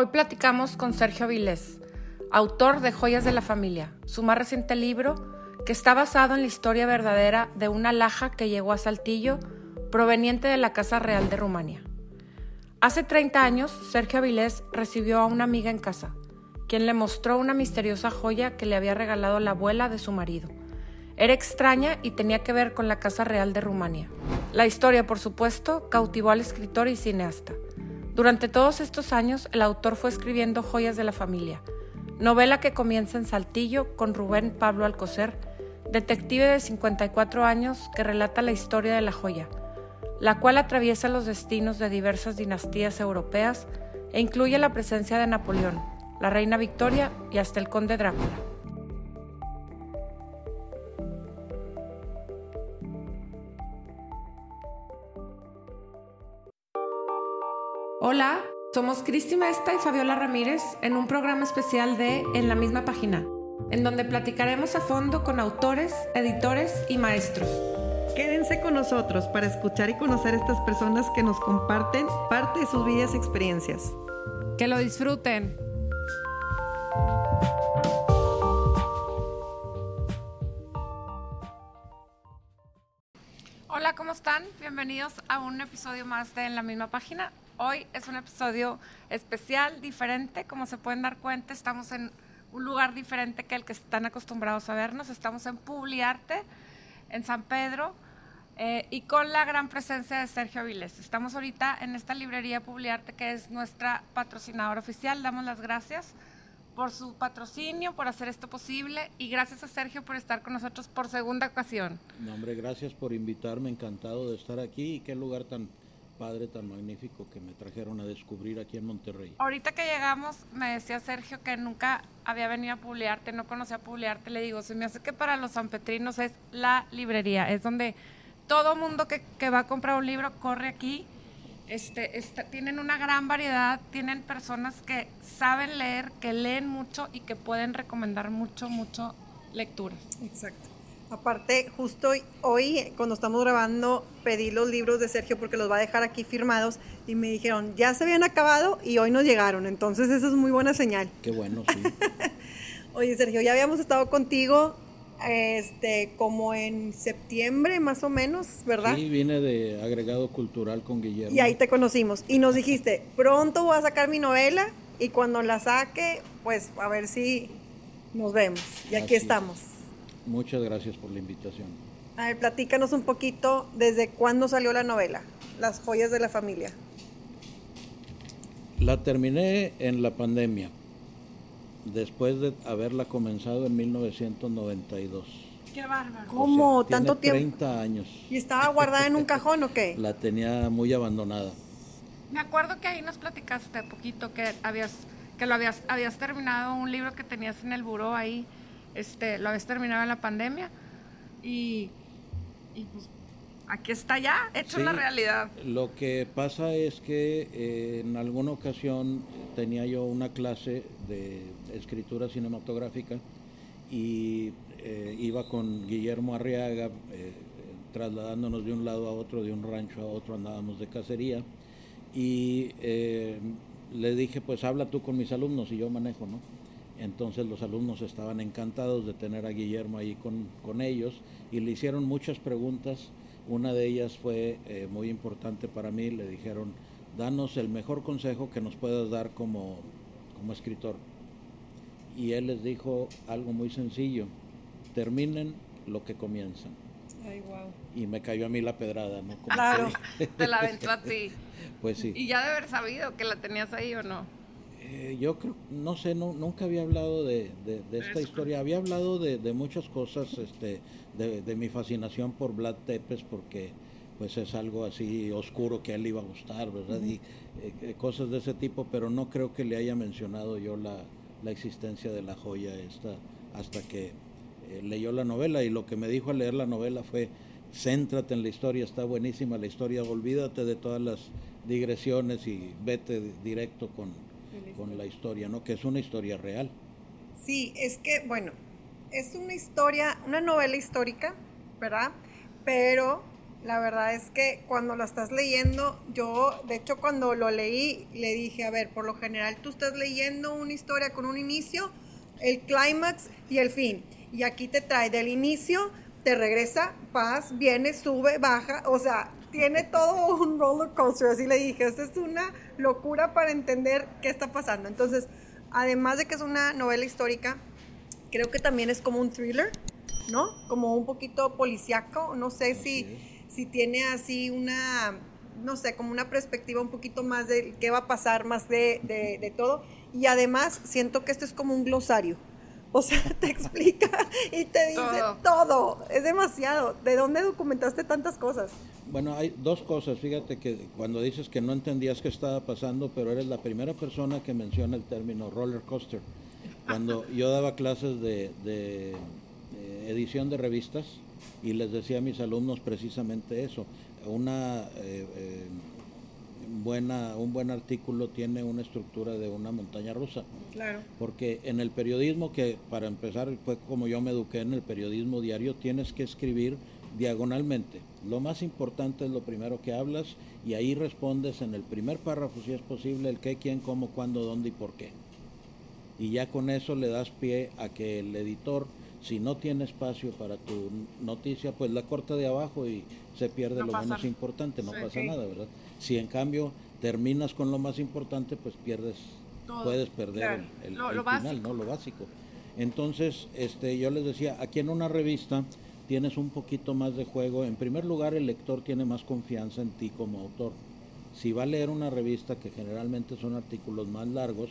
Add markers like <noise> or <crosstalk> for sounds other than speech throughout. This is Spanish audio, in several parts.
Hoy platicamos con Sergio Avilés, autor de Joyas de la Familia, su más reciente libro que está basado en la historia verdadera de una laja que llegó a Saltillo proveniente de la Casa Real de Rumania. Hace 30 años, Sergio Avilés recibió a una amiga en casa, quien le mostró una misteriosa joya que le había regalado la abuela de su marido. Era extraña y tenía que ver con la Casa Real de Rumania. La historia, por supuesto, cautivó al escritor y cineasta. Durante todos estos años, el autor fue escribiendo Joyas de la Familia, novela que comienza en Saltillo con Rubén Pablo Alcocer, detective de 54 años que relata la historia de la joya, la cual atraviesa los destinos de diversas dinastías europeas e incluye la presencia de Napoleón, la reina Victoria y hasta el conde Drácula. Hola, somos Cristi Mesta y Fabiola Ramírez en un programa especial de En la misma página, en donde platicaremos a fondo con autores, editores y maestros. Quédense con nosotros para escuchar y conocer a estas personas que nos comparten parte de sus vidas y experiencias. Que lo disfruten. Hola, ¿cómo están? Bienvenidos a un episodio más de En la misma página. Hoy es un episodio especial, diferente. Como se pueden dar cuenta, estamos en un lugar diferente que el que están acostumbrados a vernos. Estamos en Publiarte, en San Pedro, eh, y con la gran presencia de Sergio Avilés. Estamos ahorita en esta librería Publiarte, que es nuestra patrocinadora oficial. Damos las gracias por su patrocinio, por hacer esto posible y gracias a Sergio por estar con nosotros por segunda ocasión. No, hombre, gracias por invitarme, encantado de estar aquí y qué lugar tan padre, tan magnífico que me trajeron a descubrir aquí en Monterrey. Ahorita que llegamos, me decía Sergio que nunca había venido a Publiarte, no conocía a Publiarte. Le digo, se me hace que para los sanpetrinos es la librería, es donde todo mundo que, que va a comprar un libro corre aquí. Este, tienen una gran variedad, tienen personas que saben leer, que leen mucho y que pueden recomendar mucho, mucho lecturas. Exacto. Aparte, justo hoy, cuando estamos grabando, pedí los libros de Sergio porque los va a dejar aquí firmados y me dijeron, ya se habían acabado y hoy nos llegaron. Entonces, eso es muy buena señal. Qué bueno, sí. <laughs> Oye, Sergio, ya habíamos estado contigo este, como en septiembre más o menos, ¿verdad? Sí, vine de agregado cultural con Guillermo. Y ahí te conocimos. Y nos dijiste, pronto voy a sacar mi novela y cuando la saque, pues a ver si nos vemos. Y aquí estamos. Muchas gracias por la invitación. A ver, platícanos un poquito desde cuándo salió la novela, Las joyas de la familia. La terminé en la pandemia, después de haberla comenzado en 1992. Qué bárbaro. ¿Cómo? ¿Tanto tiempo? 30 años. ¿Y estaba guardada en un <laughs> cajón o qué? La tenía muy abandonada. Me acuerdo que ahí nos platicaste poquito que habías que lo habías habías terminado un libro que tenías en el buró ahí este, lo habías terminado en la pandemia y, pues aquí está ya, hecho la realidad. Lo que pasa es que eh, en alguna ocasión tenía yo una clase de escritura cinematográfica y eh, iba con Guillermo Arriaga, eh, trasladándonos de un lado a otro, de un rancho a otro, andábamos de cacería y le dije, pues habla tú con mis alumnos y yo manejo, ¿no? Entonces los alumnos estaban encantados de tener a Guillermo ahí con, ellos y le hicieron muchas preguntas. Una de ellas fue eh, muy importante para mí. Le dijeron, danos el mejor consejo que nos puedas dar como, como escritor. Y él les dijo algo muy sencillo, terminen lo que comienzan. Ay, wow. Y me cayó a mí la pedrada, ¿no? claro, <laughs> te la aventó a ti. <laughs> Pues sí. ¿Y ya de haber sabido que la tenías ahí o no? Eh, yo creo, no sé, no, nunca había hablado de, esta historia. Había hablado de, muchas cosas, este, de, mi fascinación por Vlad Tepes, porque pues es algo así oscuro que a él iba a gustar, ¿verdad? Y eh, cosas de ese tipo, pero no creo que le haya mencionado yo la, existencia de la joya esta hasta que eh, leyó la novela. Y lo que me dijo al leer la novela fue, céntrate en la historia, está buenísima la historia, olvídate de todas las digresiones y vete directo con con la historia, ¿no? Que es una historia real. Sí, es que, bueno, es una historia, una novela histórica, ¿verdad? Pero La verdad es que cuando la estás leyendo, yo, de hecho, cuando lo leí, le dije, a ver, por lo general tú estás leyendo una historia con un inicio, el clímax y el fin. Y aquí te trae del inicio, te regresa, paz, viene, sube, baja, o sea, tiene todo un roller coaster. Así le dije, esto es una locura para entender qué está pasando. Entonces, además de que es una novela histórica, creo que también es como un thriller, ¿no? Como un poquito policíaco. No sé si, si tiene así una, no sé, como una perspectiva un poquito más de qué va a pasar, más de, de, de todo. Y además siento que esto es como un glosario. O sea, <laughs> te explica y te dice todo. Es demasiado. ¿De dónde documentaste tantas cosas? Bueno, hay dos cosas. Fíjate que cuando dices que no entendías qué estaba pasando, pero eres la primera persona que menciona el término roller coaster. Cuando <laughs> yo daba clases de, de edición de revistas y les decía a mis alumnos precisamente eso. Una eh, eh, buena, un buen artículo tiene una estructura de una montaña rusa. Claro. Porque en el periodismo, que para empezar fue como yo me eduqué en el periodismo diario, tienes que escribir diagonalmente. Lo más importante es lo primero que hablas y ahí respondes en el primer párrafo, si es posible, el qué, quién, cómo, cuándo, dónde y por qué. Y ya con eso le das pie a que el editor, si no tiene espacio para tu noticia, pues la corta de abajo y se pierde lo menos importante, no pasa nada, ¿verdad? Si en cambio terminas con lo más importante, pues pierdes, puedes perder el, final, ¿no? Lo básico. Entonces, este, yo les decía, aquí en una revista tienes un poquito más de juego. En primer lugar, el lector tiene más confianza en ti como autor. Si va a leer una revista que generalmente son artículos más largos,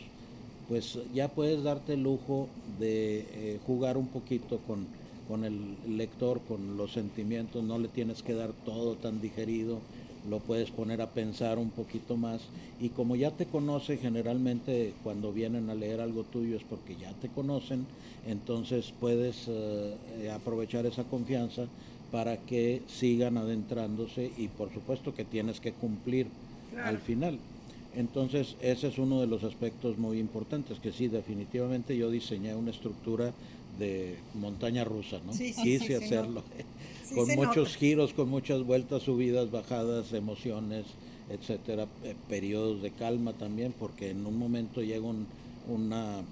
pues ya puedes darte el lujo de eh, jugar un poquito con, con el lector, con los sentimientos, no le tienes que dar todo tan digerido, lo puedes poner a pensar un poquito más y como ya te conoce generalmente cuando vienen a leer algo tuyo es porque ya te conocen, entonces puedes eh, aprovechar esa confianza para que sigan adentrándose y por supuesto que tienes que cumplir al final. Entonces ese es uno de los aspectos muy importantes, que sí, definitivamente yo diseñé una estructura de montaña rusa, ¿no? Sí, Quise hacerlo con muchos giros, con muchas vueltas, subidas, bajadas, emociones, etcétera, eh, periodos de calma también, porque en un momento llega un una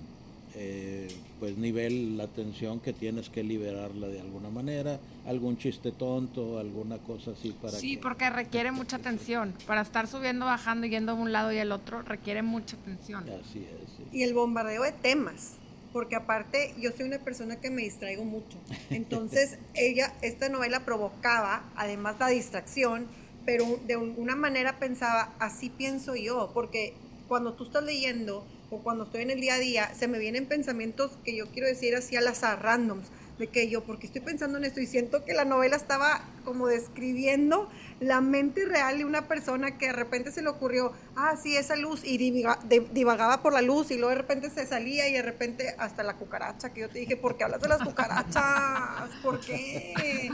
eh, pues nivel la tensión que tienes que liberarla de alguna manera, algún chiste tonto, alguna cosa así para Sí, porque requiere mucha atención. Para estar subiendo, bajando, yendo de un lado y al otro, requiere mucha atención. Así es. Y el bombardeo de temas porque aparte yo soy una persona que me distraigo mucho. Entonces, <laughs> ella, esta novela provocaba, además la distracción, pero de una manera pensaba, así pienso yo, porque cuando tú estás leyendo o cuando estoy en el día a día, se me vienen pensamientos que yo quiero decir así al azar, randoms de que yo, porque estoy pensando en esto y siento que la novela estaba como describiendo la mente real de una persona que de repente se le ocurrió, ah, sí, esa luz, y divagaba por la luz y luego de repente se salía y de repente hasta la cucaracha, que yo te dije, ¿por qué hablas de las cucarachas? ¿Por qué?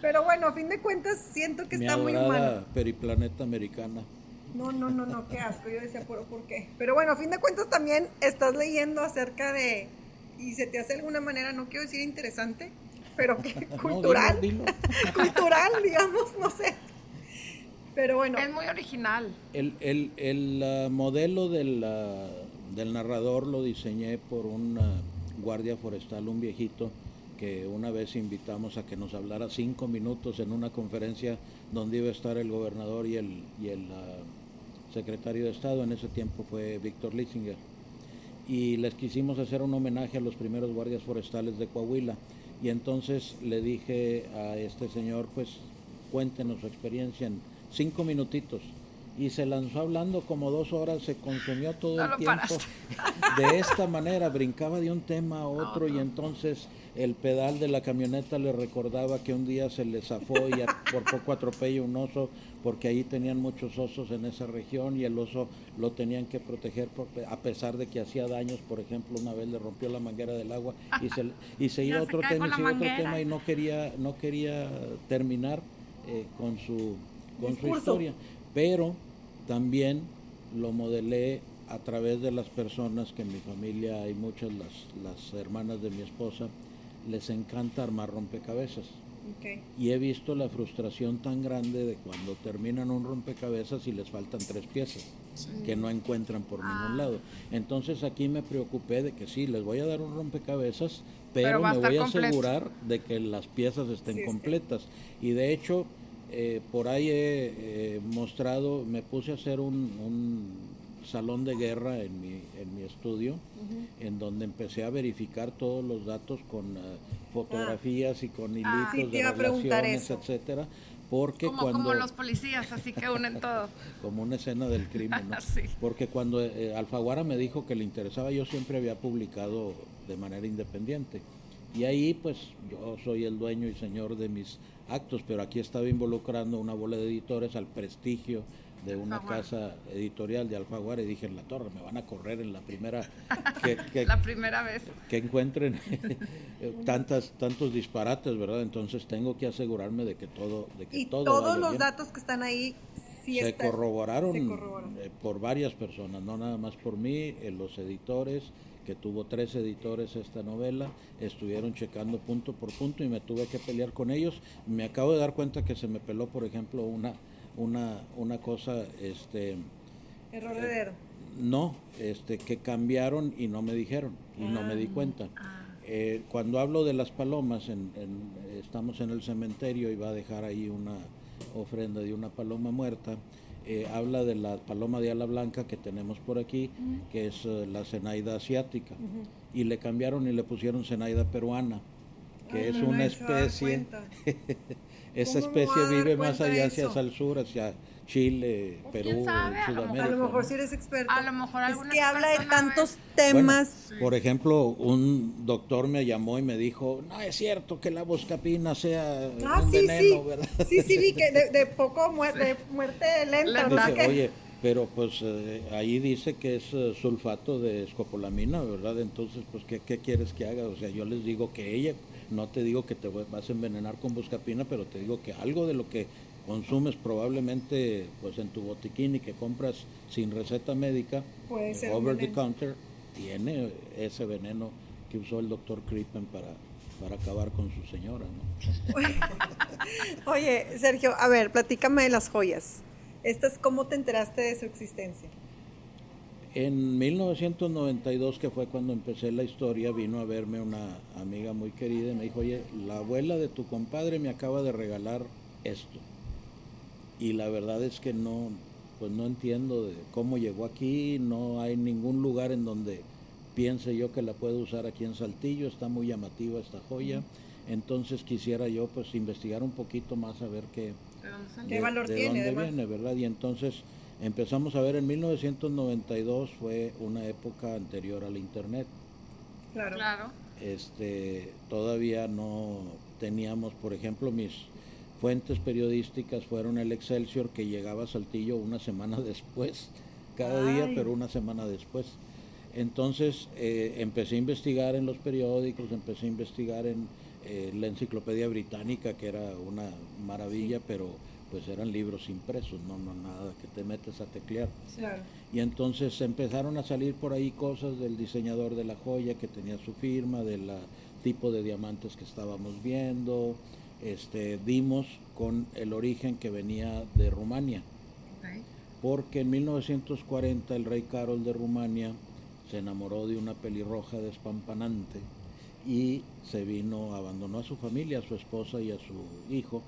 Pero bueno, a fin de cuentas siento que está muy humano. Periplaneta americana. No, no, no, no, qué asco. Yo decía, ¿por, ¿por qué? Pero bueno, a fin de cuentas también estás leyendo acerca de y se te hace de alguna manera, no quiero decir interesante, pero <laughs> cultural, <laughs> cultural, digamos, no sé. Pero bueno. Es muy original. El, el, el uh, modelo del, uh, del narrador lo diseñé por un uh, guardia forestal, un viejito, que una vez invitamos a que nos hablara cinco minutos en una conferencia donde iba a estar el gobernador y el, y el secretario de Estado. En ese tiempo fue Víctor Lissinger y les quisimos hacer un homenaje a los primeros guardias forestales de Coahuila. Y entonces le dije a este señor, pues cuéntenos su experiencia en cinco minutitos. Y se lanzó hablando como dos horas, se consumió todo el tiempo. De esta manera, brincaba de un tema a otro y entonces el pedal de la camioneta le recordaba que un día se le zafó y <laughs> por poco atropella un oso porque ahí tenían muchos osos en esa región y el oso lo tenían que proteger a pesar de que hacía daños, por ejemplo, una vez le rompió la manguera del agua y se, y <laughs> se iba a otro tema y otro tema y no quería, no quería terminar eh, con su, con su historia. Pero también lo modelé a través de las personas que en mi familia hay muchas, las, las hermanas de mi esposa, les encanta armar rompecabezas. Y he visto la frustración tan grande de cuando terminan un rompecabezas y les faltan tres piezas que no encuentran por ningún ah. lado. Entonces aquí me preocupé de que sí, les voy a dar un rompecabezas, pero, me voy a asegurar de que las piezas estén completas. Y de hecho, eh, por ahí he mostrado, me puse a hacer un salón de guerra en mi, en mi estudio, en donde empecé a verificar todos los datos con eh, fotografías y con ah, hilitos de relaciones, etcétera, porque como, cuando como los policías, así que unen todo. <laughs> como una escena del crimen, ¿no? <laughs> Porque cuando eh, Alfaguara me dijo que le interesaba, yo siempre había publicado de manera independiente. Y ahí pues yo soy el dueño y señor de mis actos, pero aquí estaba involucrando una bola de editores al prestigio de una casa editorial de Alfaguara y dije en la torre me van a correr en la primera <laughs> que, la primera vez que encuentren <laughs> tantas tantos disparates verdad entonces tengo que asegurarme de que todo de que y todo todos los datos que están ahí se, corroboraron. eh, por varias personas no nada más por mí eh, los editores que tuvo tres editores esta novela, estuvieron checando punto por punto y me tuve que pelear con ellos. Me acabo de dar cuenta que se me peló, por ejemplo, una una, una cosa, este... Error dedo. No, este, que cambiaron y no me dijeron y no me di ah. cuenta. Ah. Eh, cuando hablo de las palomas, en, estamos en el cementerio y va a dejar ahí una ofrenda de una paloma muerta. Eh, habla de la paloma de ala blanca que tenemos por aquí, que es eh, la cenaida asiática. Y le cambiaron y le pusieron cenaida peruana, que es una especie <laughs> esa especie vive más allá hacia el sur, hacia Chile, pues, Perú, Sudamérica. A lo mejor si eres experto. A lo mejor es que habla de tantos temas. Por ejemplo, un doctor me llamó y me dijo, no es cierto que la boscapina sea ah, un sí, veneno, sí. ¿verdad? <laughs> Sí, sí, vi que de, poco muerte, muerte lenta, ¿verdad? Oye, pero pues eh, ahí dice que es eh, sulfato de escopolamina, ¿verdad? Entonces, pues, ¿qué, ¿qué quieres que haga? O sea, yo les digo que ella no te digo que te vas a envenenar con buscapina, pero te digo que algo de lo que consumes probablemente pues en tu botiquín y que compras sin receta médica, over the counter, tiene ese veneno que usó el doctor Crippen para, para acabar con su señora. <laughs> Oye, Sergio, a ver, platícame de las joyas. ¿Estas cómo te enteraste de su existencia? En 1992, que fue cuando empecé la historia, vino a verme una amiga muy querida y me dijo, oye, la abuela de tu compadre me acaba de regalar esto. Y la verdad es que no, pues no entiendo de cómo llegó aquí, no hay ningún lugar en donde piense yo que la puedo usar aquí en Saltillo, está muy llamativa esta joya. Entonces quisiera yo pues investigar un poquito más a ver qué, ¿Qué valor tiene, dónde viene, ¿verdad? Y entonces empezamos a ver en 1992 fue una época anterior al internet. Claro. claro. Este, todavía no teníamos, por ejemplo, mis fuentes periodísticas fueron el Excelsior que llegaba a Saltillo una semana <laughs> después, cada día, pero una semana después. Entonces eh, empecé a investigar en los periódicos, empecé a investigar en eh, la enciclopedia británica, que era una maravilla, pero pues eran libros impresos, no, no nada que te metes a teclear. Y entonces empezaron a salir por ahí cosas del diseñador de la joya que tenía su firma, del tipo de diamantes que estábamos viendo. Este, dimos con el origen que venía de Rumania. Porque en 1940 el rey Carol de Rumania se enamoró de una pelirroja despampanante y se vino, abandonó a su familia, a su esposa y a su hijo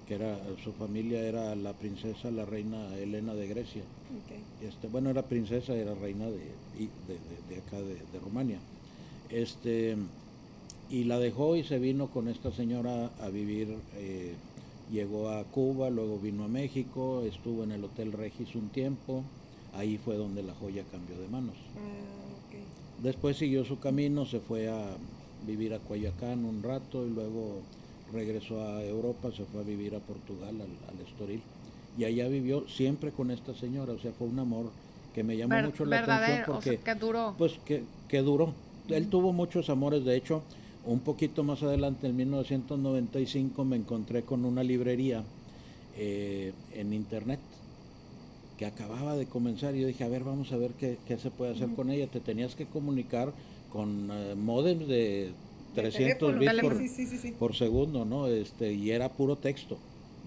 que era su familia era la princesa, la reina Elena de Grecia. Este, bueno, era princesa, era reina de, de, acá de, Rumania. Este, y la dejó y se vino con esta señora a vivir, eh, llegó a Cuba, luego vino a México, estuvo en el Hotel Regis un tiempo, ahí fue donde la joya cambió de manos. Ah, Después siguió su camino, se fue a vivir a Coyacán un rato y luego regresó a Europa, se fue a vivir a Portugal, al, Estoril, y allá vivió siempre con esta señora, o sea, fue un amor que me llamó mucho la atención porque que duró. Pues que, que duró. Él tuvo muchos amores, de hecho, un poquito más adelante, en 1995, me encontré con una librería eh, en internet que acababa de comenzar y yo dije, a ver, vamos a ver qué, se puede hacer con ella. Te tenías que comunicar con eh, modems de 300 bits por, Sí, sí, sí, sí. por segundo, ¿no? Este, y era puro texto.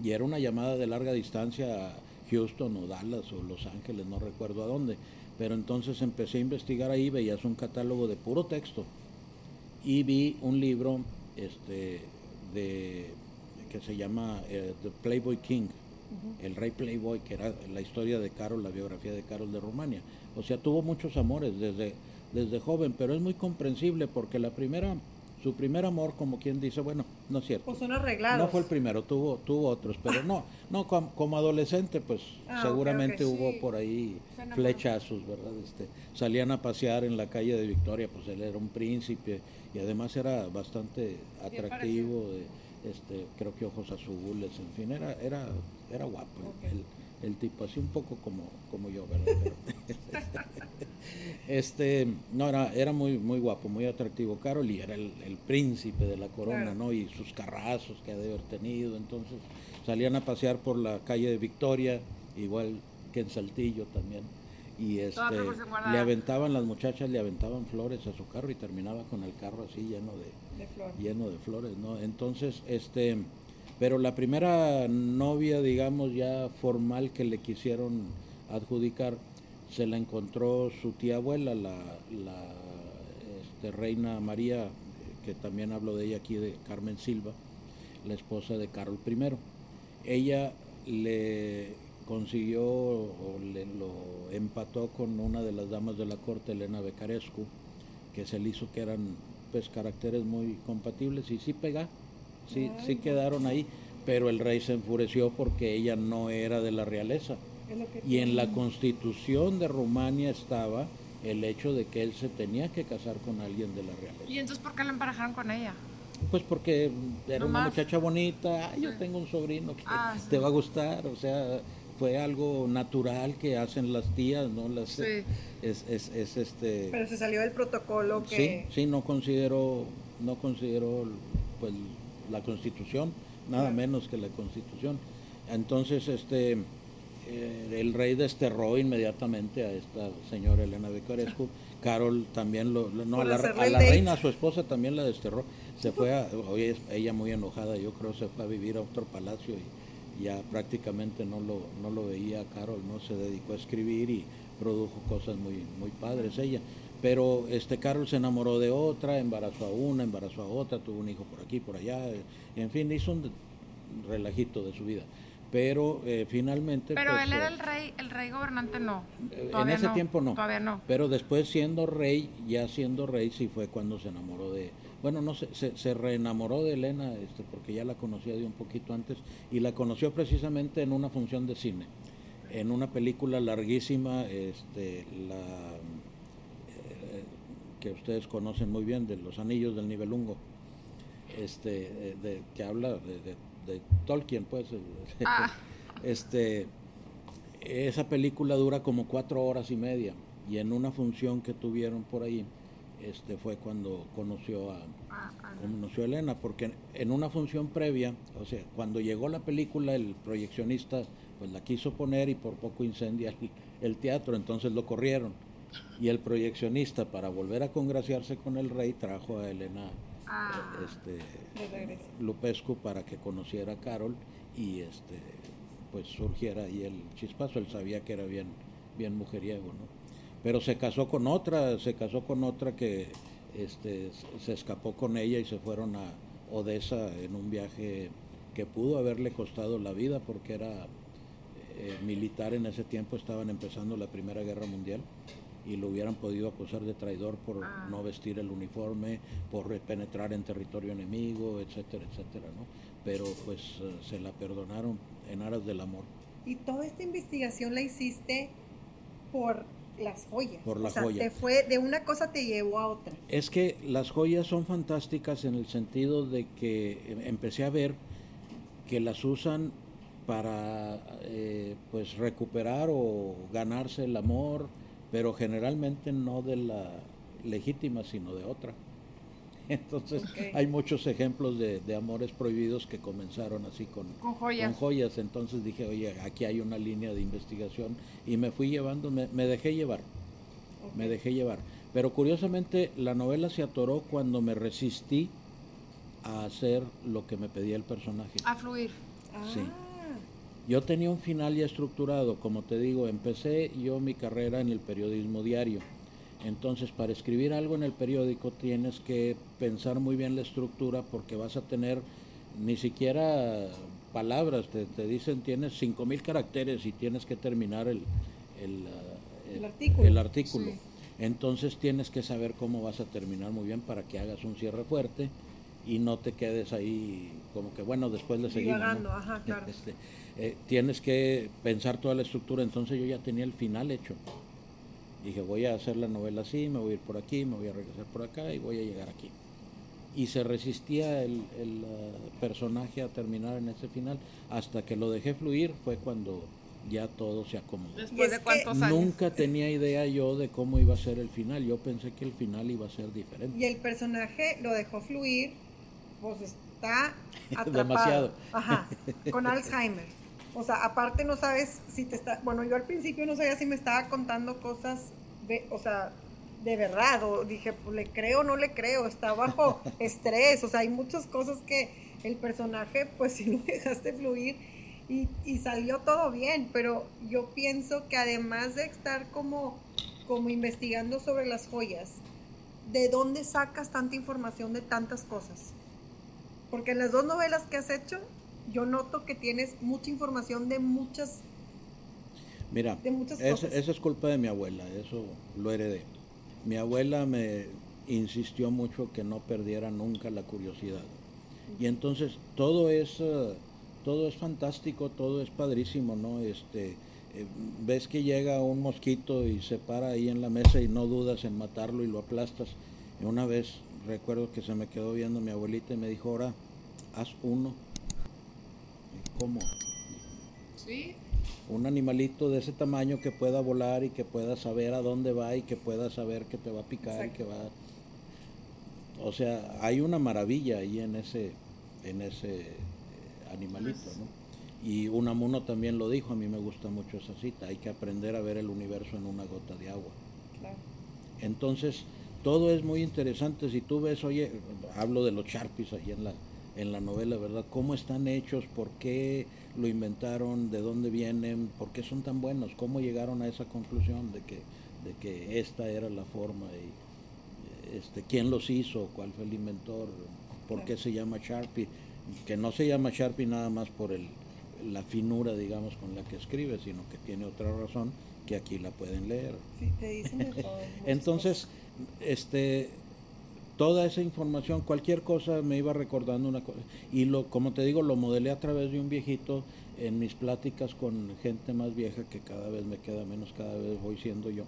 Y era una llamada de larga distancia a Houston o Dallas o Los Ángeles, no recuerdo a dónde. Pero entonces empecé a investigar ahí, veías un catálogo de puro texto. Y vi un libro este, de, que se llama eh, The Playboy King, el rey Playboy, que era la historia de Carol, la biografía de Carol de Rumania. O sea, tuvo muchos amores desde, desde joven, pero es muy comprensible porque la primera, su primer amor, como quien dice, bueno, no es cierto. Pues son arreglados. No fue el primero, tuvo, tuvo otros, pero no, no com- como, adolescente, pues Ah, seguramente hubo sí. por ahí flechazos, ¿verdad? Este, salían a pasear en la calle de Victoria, pues él era un príncipe y además era bastante atractivo, eh, este, creo que ojos azules, en fin, era, era, era guapo el, el tipo, así un poco como, como yo, ¿verdad? <laughs> Este, no, era, era muy, muy guapo, muy atractivo. Carol y era el, el príncipe de la corona, Claro. ¿no? Y sus carrazos que ha de haber tenido. Entonces salían a pasear por la calle de Victoria, igual que en Saltillo también. Y este, le aventaban, las muchachas le aventaban flores a su carro y terminaba con el carro así lleno de, lleno de flores, ¿no? Entonces, este, pero la primera novia, digamos, ya formal que le quisieron adjudicar, se la encontró su tía abuela, la, la este, reina María, que también hablo de ella aquí, de Carmen Silva, la esposa de Carol I. Ella le consiguió o le lo empató con una de las damas de la corte, Elena Becarescu, que se le hizo que eran pues caracteres muy compatibles y sí pega, sí, sí quedaron ahí, pero el rey se enfureció porque ella no era de la realeza. Y en la constitución de Rumania estaba el hecho de que él se tenía que casar con alguien de la realeza. ¿Y entonces por qué la emparejaron con ella? Pues porque era una muchacha bonita, "Ay, yo tengo un sobrino que Ah, sí. te va a gustar, o sea, fue algo natural que hacen las tías, ¿no? Las, Sí. es, es, es este... Pero se salió del protocolo Sí, que... sí, no considero, no considero pues la constitución, nada menos que la constitución. Entonces, este, eh, el rey desterró inmediatamente a esta señora Elena Becarescu. <laughs> Carol también lo, lo- no, a la, a la reina, a su esposa también la desterró. Se fue a, hoy es ella muy enojada, yo creo se fue a vivir a otro palacio y ya prácticamente no lo, no lo veía Carol, no se dedicó a escribir y produjo cosas muy, muy padres ella. Pero este Carol se enamoró de otra, embarazó a una, embarazó a otra, tuvo un hijo por aquí, por allá, eh, en fin, hizo un relajito de su vida. Pero eh, finalmente... Pero pues, él era eh, el rey, el rey gobernante no. en ese tiempo no. Todavía no. Pero después siendo rey, ya siendo rey, sí fue cuando se enamoró de... Bueno, no sé, se, se reenamoró de Elena, este, porque ya la conocía de un poquito antes, y la conoció precisamente en una función de cine, en una película larguísima, este, la que ustedes conocen muy bien, de Los Anillos del Nibelungo, este, eh, de, que habla de, de- de Tolkien, pues. Ah. Este, esa película dura como cuatro horas y media y en una función que tuvieron por ahí este fue cuando conoció a Ah, ah, conoció a Elena porque en una función previa o sea cuando llegó la película el proyeccionista pues la quiso poner y por poco incendia el, el teatro entonces lo corrieron y el proyeccionista para volver a congraciarse con el rey trajo a Elena Ah. este. Lupescu para que conociera a Carol y este pues surgiera ahí el chispazo, él sabía que era bien, bien mujeriego, ¿no? Pero se casó con otra, se casó con otra que este se escapó con ella y se fueron a Odessa en un viaje que pudo haberle costado la vida porque era eh, militar en ese tiempo, estaban empezando la Primera Guerra Mundial y lo hubieran podido acusar de traidor por Ah. no vestir el uniforme, por penetrar en territorio enemigo, etcétera, etcétera, ¿no? Pero pues eh, se la perdonaron en aras del amor. Y toda esta investigación la hiciste por las joyas. Por la o sea, joya. te fue, de una cosa te llevó a otra. Es que las joyas son fantásticas en el sentido de que eh, empecé a ver que las usan para eh, pues recuperar o ganarse el amor, pero generalmente no de la legítima, sino de otra. <laughs> Entonces hay muchos ejemplos de, de amores prohibidos que comenzaron así con, Con joyas. con joyas. Entonces dije, oye, aquí hay una línea de investigación y me fui llevando, me, me dejé llevar, me dejé llevar. Pero curiosamente la novela se atoró cuando me resistí a hacer lo que me pedía el personaje. A fluir. Sí. Yo tenía un final ya estructurado, como te digo, empecé yo mi carrera en el periodismo diario. Entonces, para escribir algo en el periódico tienes que pensar muy bien la estructura porque vas a tener ni siquiera palabras, te, dicen tienes 5.000 caracteres y tienes que terminar el, el, artículo. Entonces tienes que saber cómo vas a terminar muy bien para que hagas un cierre fuerte y no te quedes ahí como que bueno, después le seguimos. Este, eh, tienes que pensar toda la estructura, entonces yo ya tenía el final hecho. Dije, voy a hacer la novela así, me voy a ir por aquí, me voy a regresar por acá y voy a llegar aquí y se resistía el, el uh, personaje a terminar en ese final. Hasta que lo dejé fluir fue cuando ya todo se acomodó. ¿Después de cuántos años? Nunca tenía idea yo de cómo iba a ser el final. Yo pensé que el final iba a ser diferente. Y el personaje lo dejó fluir, pues está <laughs> atrapado. Demasiado. Ajá, con <laughs> Alzheimer. O sea, aparte no sabes si te está... Bueno, yo al principio no sabía si me estaba contando cosas, de, o sea, de verdad, o dije, pues le creo o no le creo, está bajo <laughs> estrés, o sea, hay muchas cosas que el personaje, pues <laughs> si lo dejaste fluir y, y, salió todo bien, pero yo pienso que además de estar como, como investigando sobre las joyas, ¿de dónde sacas tanta información de tantas cosas? Porque en las dos novelas que has hecho, yo noto que tienes mucha información de muchas... Mira, de muchas cosas. Esa, es culpa de mi abuela, eso lo heredé mi abuela me insistió mucho que no perdiera nunca la curiosidad. Y entonces todo es, eh, todo es fantástico, todo es padrísimo, ¿no? Este, eh, ves que llega un mosquito y se para ahí en la mesa y no dudas en matarlo y lo aplastas. Y una vez recuerdo que se me quedó viendo mi abuelita y me dijo, ahora, haz uno. ¿Cómo? Sí un animalito de ese tamaño que pueda volar y que pueda saber a dónde va y que pueda saber que te va a picar y que va o sea hay una maravilla ahí en ese en ese eh, animalito pues ¿no? y Unamuno también lo dijo a mí me gusta mucho esa cita hay que aprender a ver el universo en una gota de agua entonces todo es muy interesante si tú ves oye hablo de los Sharpies ahí en la en la novela verdad cómo están hechos por qué lo inventaron, de dónde vienen, por qué son tan buenos, cómo llegaron a esa conclusión de que, de que esta era la forma y este, quién los hizo, cuál fue el inventor, por qué se llama Sharpie, que no se llama Sharpie nada más por el, la finura, digamos, con la que escribe, sino que tiene otra razón que aquí la pueden leer. <laughs> Entonces, este toda esa información, cualquier cosa me iba recordando una cosa. Y lo, como te digo, lo modelé a través de un viejito en mis pláticas con gente más vieja que cada vez me queda menos, cada vez voy siendo yo.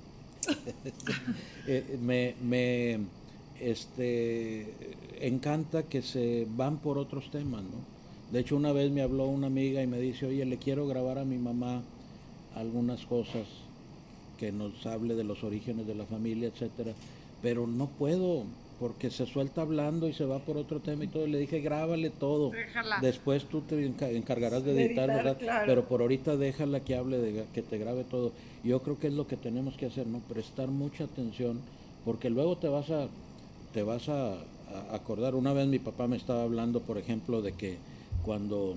<laughs> Eh, me, me este, encanta que se van por otros temas, ¿no? De hecho, una vez me habló una amiga y me dice, oye, le quiero grabar a mi mamá algunas cosas que nos hable de los orígenes de la familia, etcétera, pero no puedo, porque se suelta hablando y se va por otro tema y todo. Le dije, grábale todo. Después tú te encargarás de editar, ¿verdad? Pero por ahorita déjala que hable, de, que te grabe todo. Yo creo que es lo que tenemos que hacer, ¿no? Prestar mucha atención, porque luego te vas a, te vas a, acordar. Una vez mi papá me estaba hablando, por ejemplo, de que cuando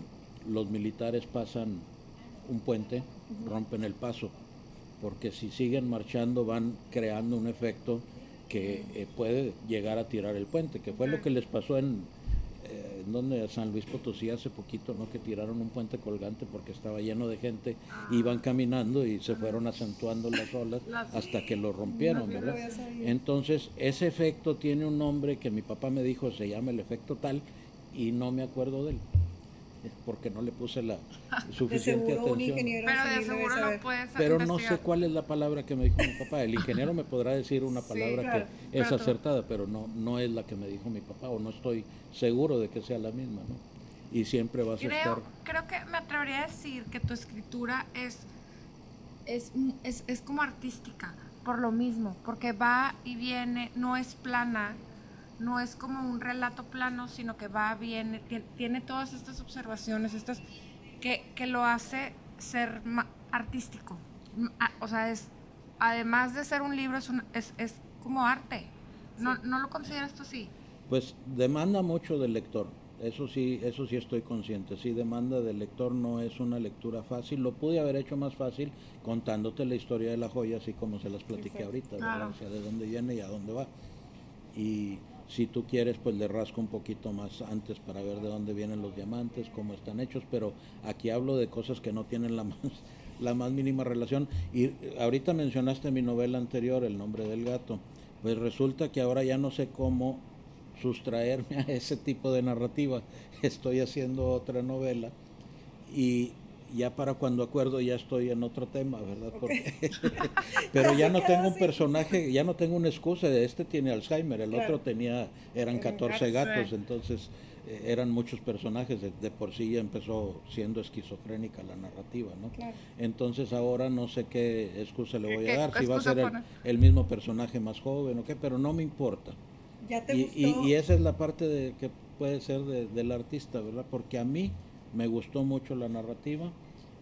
los militares pasan un puente, rompen el paso, porque si siguen marchando van creando un efecto que eh, puede llegar a tirar el puente, que fue lo que les pasó en, eh, donde San Luis Potosí hace poquito, ¿no? que tiraron un puente colgante porque estaba lleno de gente, ah. iban caminando y se fueron acentuando las olas <laughs> hasta que lo rompieron, ¿verdad? Entonces, ese efecto tiene un nombre que mi papá me dijo, se llama el efecto tal, y no me acuerdo de él porque no le puse la <laughs> suficiente atención. pero de seguro lo puedes Pero no sé cuál es la palabra que me dijo mi papá. El ingeniero me podrá decir una palabra que es acertada, pero no, no es la que me dijo mi papá o no estoy seguro de que sea la misma, ¿no? Y siempre vas creo, a estar... Creo que me atrevería a decir que tu escritura es, es, es, es como artística, por lo mismo, porque va y viene, no es plana, no es como un relato plano, sino que va, viene, tiene, todas estas observaciones, estas que, lo hace ser artístico. O sea, es además de ser un libro, es, es, como arte. No, ¿No lo consideras tú así? Pues demanda mucho del lector. Eso sí, eso sí estoy consciente. Sí, demanda del lector no es una lectura fácil. Lo pude haber hecho más fácil contándote la historia de la joya, así como se las platiqué ahorita, O sea, de dónde viene y a dónde va. Y si tú quieres, pues le rasco un poquito más antes para ver de dónde vienen los diamantes, cómo están hechos, pero aquí hablo de cosas que no tienen la <laughs> más, la más mínima relación. Y ahorita mencionaste mi novela anterior, El nombre del gato. Pues resulta que ahora ya no sé cómo sustraerme <laughs> a ese tipo de narrativa. Estoy haciendo otra novela y ya para cuando acuerdo ya estoy en otro tema, ¿verdad? <laughs> pero ya no tengo un personaje, ya no tengo una excusa, este tiene Alzheimer, el otro tenía, eran 14 gatos, entonces eh, eran muchos personajes, de, por sí ya empezó siendo esquizofrénica la narrativa, ¿no? Entonces ahora no sé qué excusa le voy a dar, si va a ser el, mismo personaje más joven o qué, pero no me importa. y, esa es la parte de, que puede ser del artista, ¿verdad? Porque a mí me gustó mucho la narrativa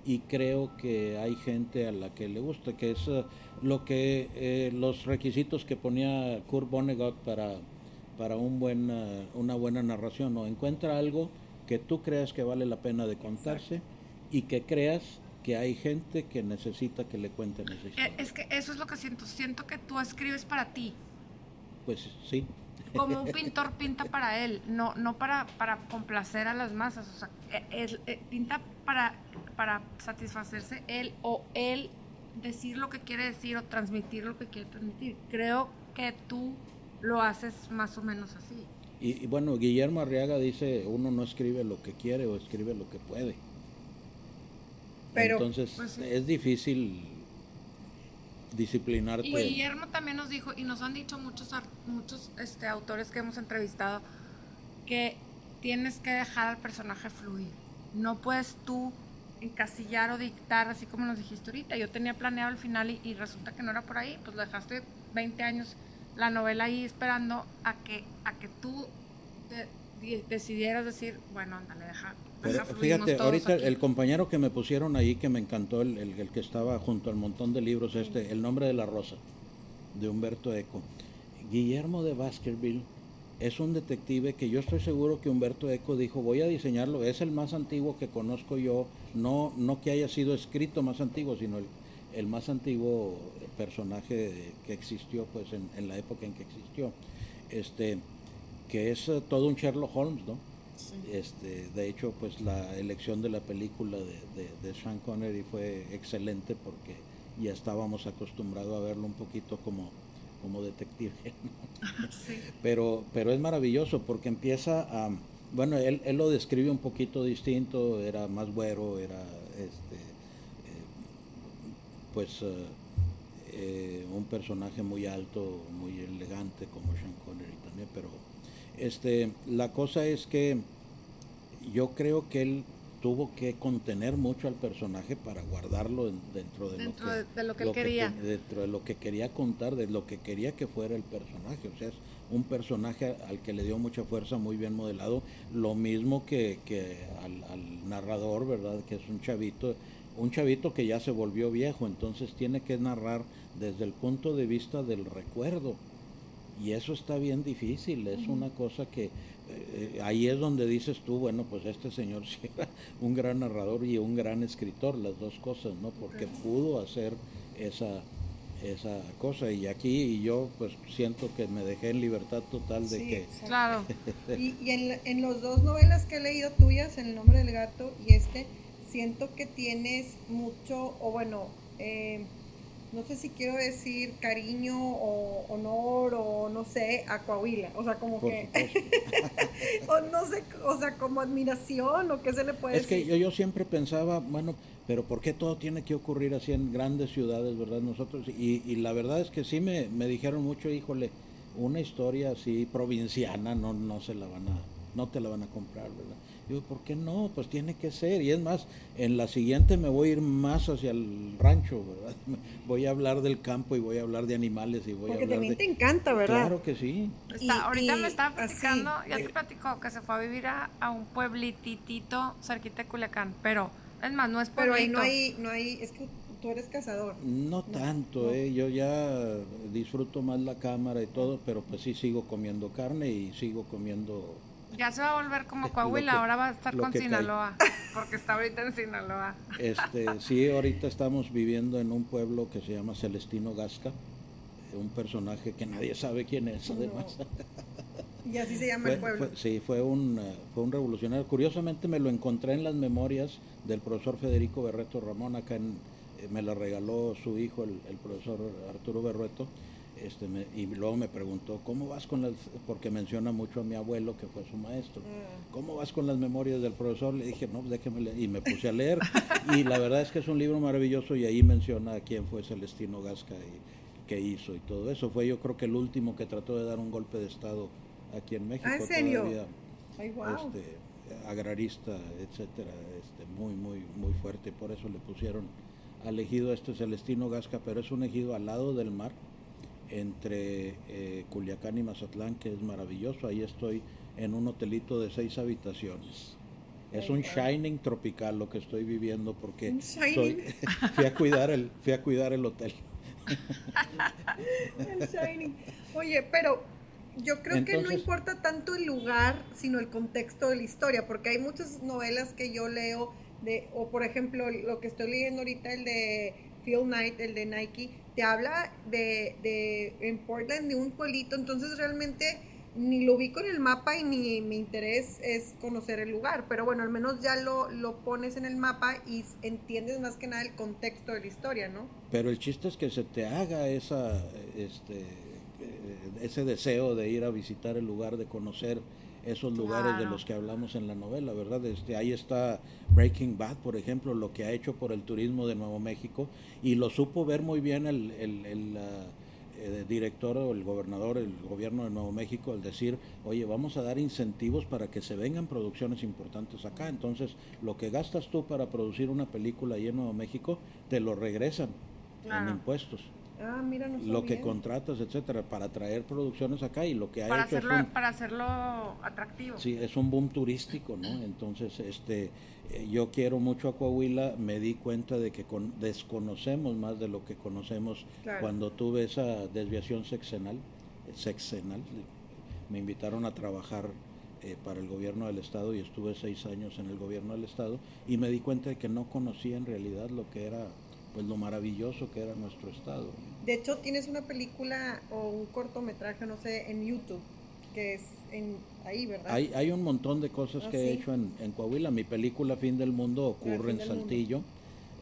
y creo que hay gente a la que le gusta, que es eh, lo que eh, los requisitos que ponía Kurt Vonnegut para, para un buen, eh, una buena narración, o encuentra algo que tú creas que vale la pena de contarse y que creas que hay gente que necesita que le cuenten esa historia. Es que eso es lo que siento, siento que tú escribes para ti. Pues sí, como un <laughs> pintor pinta para él, no, no para, para complacer a las masas, o sea, e, e, pinta para, para satisfacerse él o él decir lo que quiere decir o transmitir lo que quiere transmitir. Creo que tú lo haces más o menos así. Y, bueno, Guillermo Arriaga dice, uno no escribe lo que quiere o escribe lo que puede. Pero, Entonces pues es difícil disciplinarte. Y Guillermo también nos dijo, y nos han dicho muchos, muchos este, autores que hemos entrevistado, que tienes que dejar al personaje fluir. No puedes tú encasillar o dictar, así como nos dijiste ahorita. Yo tenía planeado el final y, resulta que no era por ahí. Pues lo dejaste 20 años la novela ahí esperando a que, a que tú decidieras decir, bueno, ándale, deja, fíjate, ahorita el compañero que me pusieron ahí, que me encantó, el, el, que estaba junto al montón de libros, este, El nombre de la rosa, de Humberto Eco. Guillermo de Baskerville es un detective que yo estoy seguro que Humberto Eco dijo, voy a diseñarlo, es el más antiguo que conozco yo, no, no que haya sido escrito más antiguo, sino el, el más antiguo personaje que existió pues en, en, la época en que existió. Este, que es eh, todo un Sherlock Holmes, ¿no? Este, de hecho, pues la elección de la película de, de, Sean Connery fue excelente porque ya estábamos acostumbrados a verlo un poquito como, como detective. <laughs> <laughs> pero, pero es maravilloso porque empieza a... Bueno, él, él, lo describe un poquito distinto, era más güero, era este, eh, pues eh, un personaje muy alto, muy elegante como Sean Connery también, pero este, la cosa es que yo creo que él tuvo que contener mucho al personaje para guardarlo dentro de lo que, de, lo que él quería. dentro de lo que quería contar, de lo que quería que fuera el personaje. O sea, es un personaje al que le dio mucha fuerza, muy bien modelado. Lo mismo que, que al, al, narrador, ¿verdad? Que es un chavito, un chavito que ya se volvió viejo, entonces tiene que narrar desde el punto de vista del recuerdo y eso está bien difícil, es una cosa que eh, ahí es donde dices tú, bueno, pues este señor <laughs> sí era un gran narrador y un gran escritor, las dos cosas, ¿no? Porque pudo hacer esa, esa cosa y aquí yo pues siento que me dejé en libertad total de que... Claro. <laughs> y, y en, en los dos novelas que he leído tuyas, En el nombre del gato y este, siento que tienes mucho, o bueno, eh, no sé si quiero decir cariño o honor o no sé, a Coahuila. O sea, como que. <laughs> o no sé, o sea, como admiración o qué se le puede decir. Es que yo, siempre pensaba, bueno, pero ¿por qué todo tiene que ocurrir así en grandes ciudades, verdad? Nosotros, y, y la verdad es que sí me, me dijeron mucho, híjole, una historia así provinciana no, no se la van a, no te la van a comprar, ¿verdad? Digo, ¿por qué no? Pues tiene que ser. Y es más, en la siguiente me voy a ir más hacia el rancho, ¿verdad? <laughs> Voy a hablar del campo y voy a hablar de animales y voy Porque a hablar también te encanta, ¿verdad? Claro que sí. ahorita me estaba platicando, ya te platicó, que se fue a vivir a, un pueblititito cerquita de Culiacán, pero es más, no es Pero ahí no hay, no hay, es que tú eres cazador. No tanto, Eh, yo ya disfruto más la cámara y todo, pero pues sí sigo comiendo carne y sigo comiendo... Ya se va a volver como Coahuila, ahora va a estar con Sinaloa, <laughs> porque está ahorita en Sinaloa. Este, sí, ahorita estamos viviendo en un pueblo que se llama Celestino Gasca, un personaje que nadie sabe quién es, además. <laughs> Y así se llama el pueblo. sí, fue un, eh, fue un revolucionario. Curiosamente me lo encontré en las memorias del profesor Federico Berreto Ramón, acá en, eh, me la regaló su hijo, el, profesor Arturo Berreto, este, y luego me preguntó, ¿cómo vas con las, porque menciona mucho a mi abuelo que fue su maestro, mm. ¿cómo vas con las memorias del profesor? Le dije, no, déjeme leer, y me puse a leer, <laughs> y la verdad es que es un libro maravilloso y ahí menciona a quién fue Celestino Gasca y qué hizo y todo eso. Fue yo creo que el último que trató de dar un golpe de Estado aquí en México. ¿Ah, ¿En serio? Todavía, este, agrarista, etcétera, este, muy, muy, muy fuerte, por eso le pusieron al ejido este Celestino Gasca, pero es un ejido al lado del mar, entre eh, Culiacán y Mazatlán, que es maravilloso. Ahí estoy en un hotelito de seis habitaciones. Es un shining tropical lo que estoy viviendo porque soy, <laughs> fui a cuidar el fui a cuidar el hotel. <laughs> el shining. Oye, pero yo creo que no importa tanto el lugar, sino el contexto de la historia, porque hay muchas novelas que yo leo, de, o por ejemplo, lo que estoy leyendo ahorita, el de Phil Knight, el de Nike, te habla de, de en Portland, de un pueblito, entonces realmente ni lo ubico en el mapa y ni mi interés es conocer el lugar, pero bueno, al menos ya lo, lo pones en el mapa y entiendes más que nada el contexto de la historia, ¿no? Pero el chiste es que se te haga esa, este, ese deseo de ir a visitar el lugar, de conocer esos lugares de los que hablamos en la novela, ¿verdad? Este, ahí está Breaking Bad, por ejemplo, lo que ha hecho por el turismo de Nuevo México y lo supo ver muy bien el, el, el, eh, director o el gobernador, el gobierno de Nuevo México, el decir, oye, vamos a dar incentivos para que se vengan producciones importantes acá. Entonces, lo que gastas tú para producir una película ahí en Nuevo México, te lo regresan en impuestos. Ah, mira, lo que contratas, etcétera, para traer producciones acá y lo que para ha hecho hacerlo, para hacerlo atractivo. Sí, es un boom turístico, ¿no? Entonces, este, eh, yo quiero mucho a Coahuila, me di cuenta de que desconocemos más de lo que conocemos cuando tuve esa desviación sexenal, sexenal, me invitaron a trabajar eh, para el gobierno del estado y estuve seis años en el gobierno del estado y me di cuenta de que no conocía en realidad lo que era pues lo maravilloso que era nuestro estado. De hecho, tienes una película o un cortometraje, no sé, en YouTube, que es en, ahí, ¿verdad? Hay, hay un montón de cosas ah, que he hecho en, Coahuila. Mi película Fin del Mundo ocurre en Saltillo.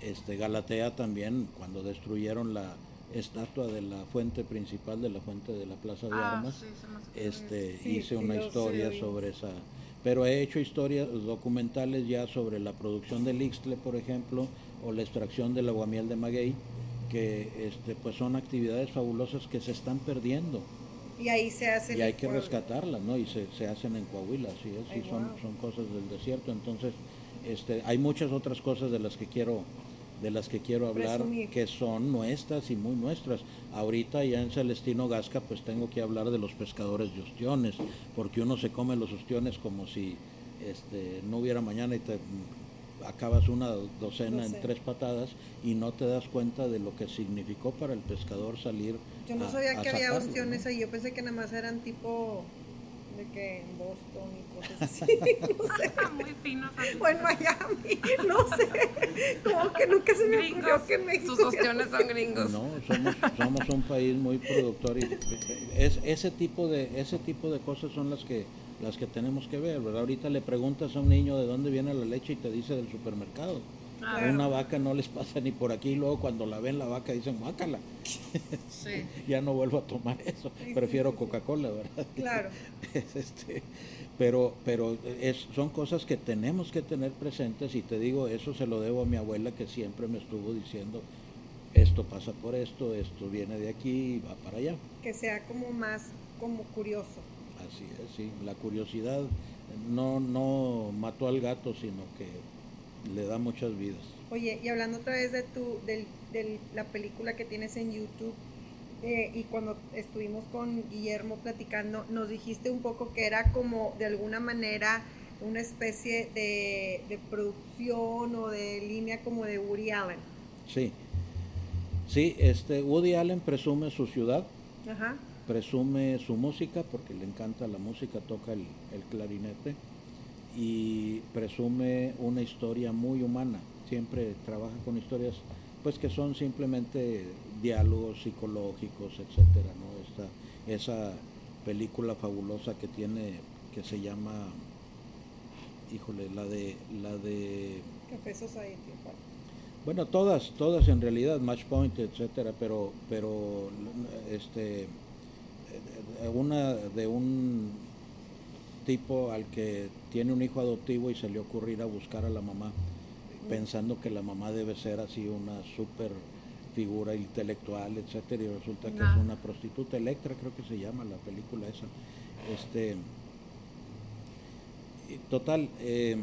Este, Galatea también, cuando destruyeron la estatua de la fuente principal de la fuente de la Plaza de ah, Armas, este, hice una historia sobre esa pero he hecho historias documentales ya sobre la producción del Ixtle, por ejemplo, o la extracción del aguamiel de maguey, que este, pues son actividades fabulosas que se están perdiendo. Y ahí se hacen. Y hay que rescatarlas, ¿no? Y se, se, hacen en Coahuila, sí, sí son, son cosas del desierto. Entonces, este, hay muchas otras cosas de las que quiero de las que quiero hablar que son nuestras y muy nuestras. Ahorita ya en Celestino Gasca pues tengo que hablar de los pescadores de ostiones, porque uno se come los ostiones como si este, no hubiera mañana y te acabas una docena en tres patadas y no te das cuenta de lo que significó para el pescador salir. Yo no sabía que había ostiones ahí, yo pensé que nada más eran tipo de que en Boston y cosas <laughs> así, <laughs> no sé. Muy finos. O en Miami, <laughs> no sé. Como que nunca se me ocurrió que en México. Tus ostiones son gringos. No, somos, somos un país muy productor y es, ese tipo de ese tipo de cosas son las que las que tenemos que ver, ¿verdad? Ahorita le preguntas a un niño de dónde viene la leche y te dice del supermercado. A una vaca no les pasa ni por aquí, y luego cuando la ven la vaca dicen, guácala. Sí. <laughs> ya no vuelvo a tomar eso, prefiero Coca-Cola, ¿verdad? Claro. <laughs> este, pero pero es, son cosas que tenemos que tener presentes y te digo, eso se lo debo a mi abuela que siempre me estuvo diciendo, esto pasa por esto, esto viene de aquí y va para allá. Que sea como más como curioso. Así es, sí. La curiosidad no, no mató al gato, sino que le da muchas vidas. Oye, y hablando otra vez de, tu, de, la película que tienes en YouTube, eh, y cuando estuvimos con Guillermo platicando, nos dijiste un poco que era como de alguna manera una especie de, de producción o de línea como de Woody Allen. Sí, Sí, este, Woody Allen presume su ciudad, presume su música, porque le encanta la música, toca el, clarinete, y presume una historia muy humana. Siempre trabaja con historias pues que son simplemente diálogos psicológicos, etcétera, ¿no? Esta, esa película fabulosa que tiene, que se llama, híjole, la de, la de Café Society. Bueno, todas, todas en realidad, Match Point, etcétera, pero, pero este, una de un tipo al que tiene un hijo adoptivo y se le ocurre ir a buscar a la mamá, pensando que la mamá debe ser así una super figura intelectual, etcétera, y resulta que es una prostituta Electra, creo que se llama la película esa. Este, total, eh,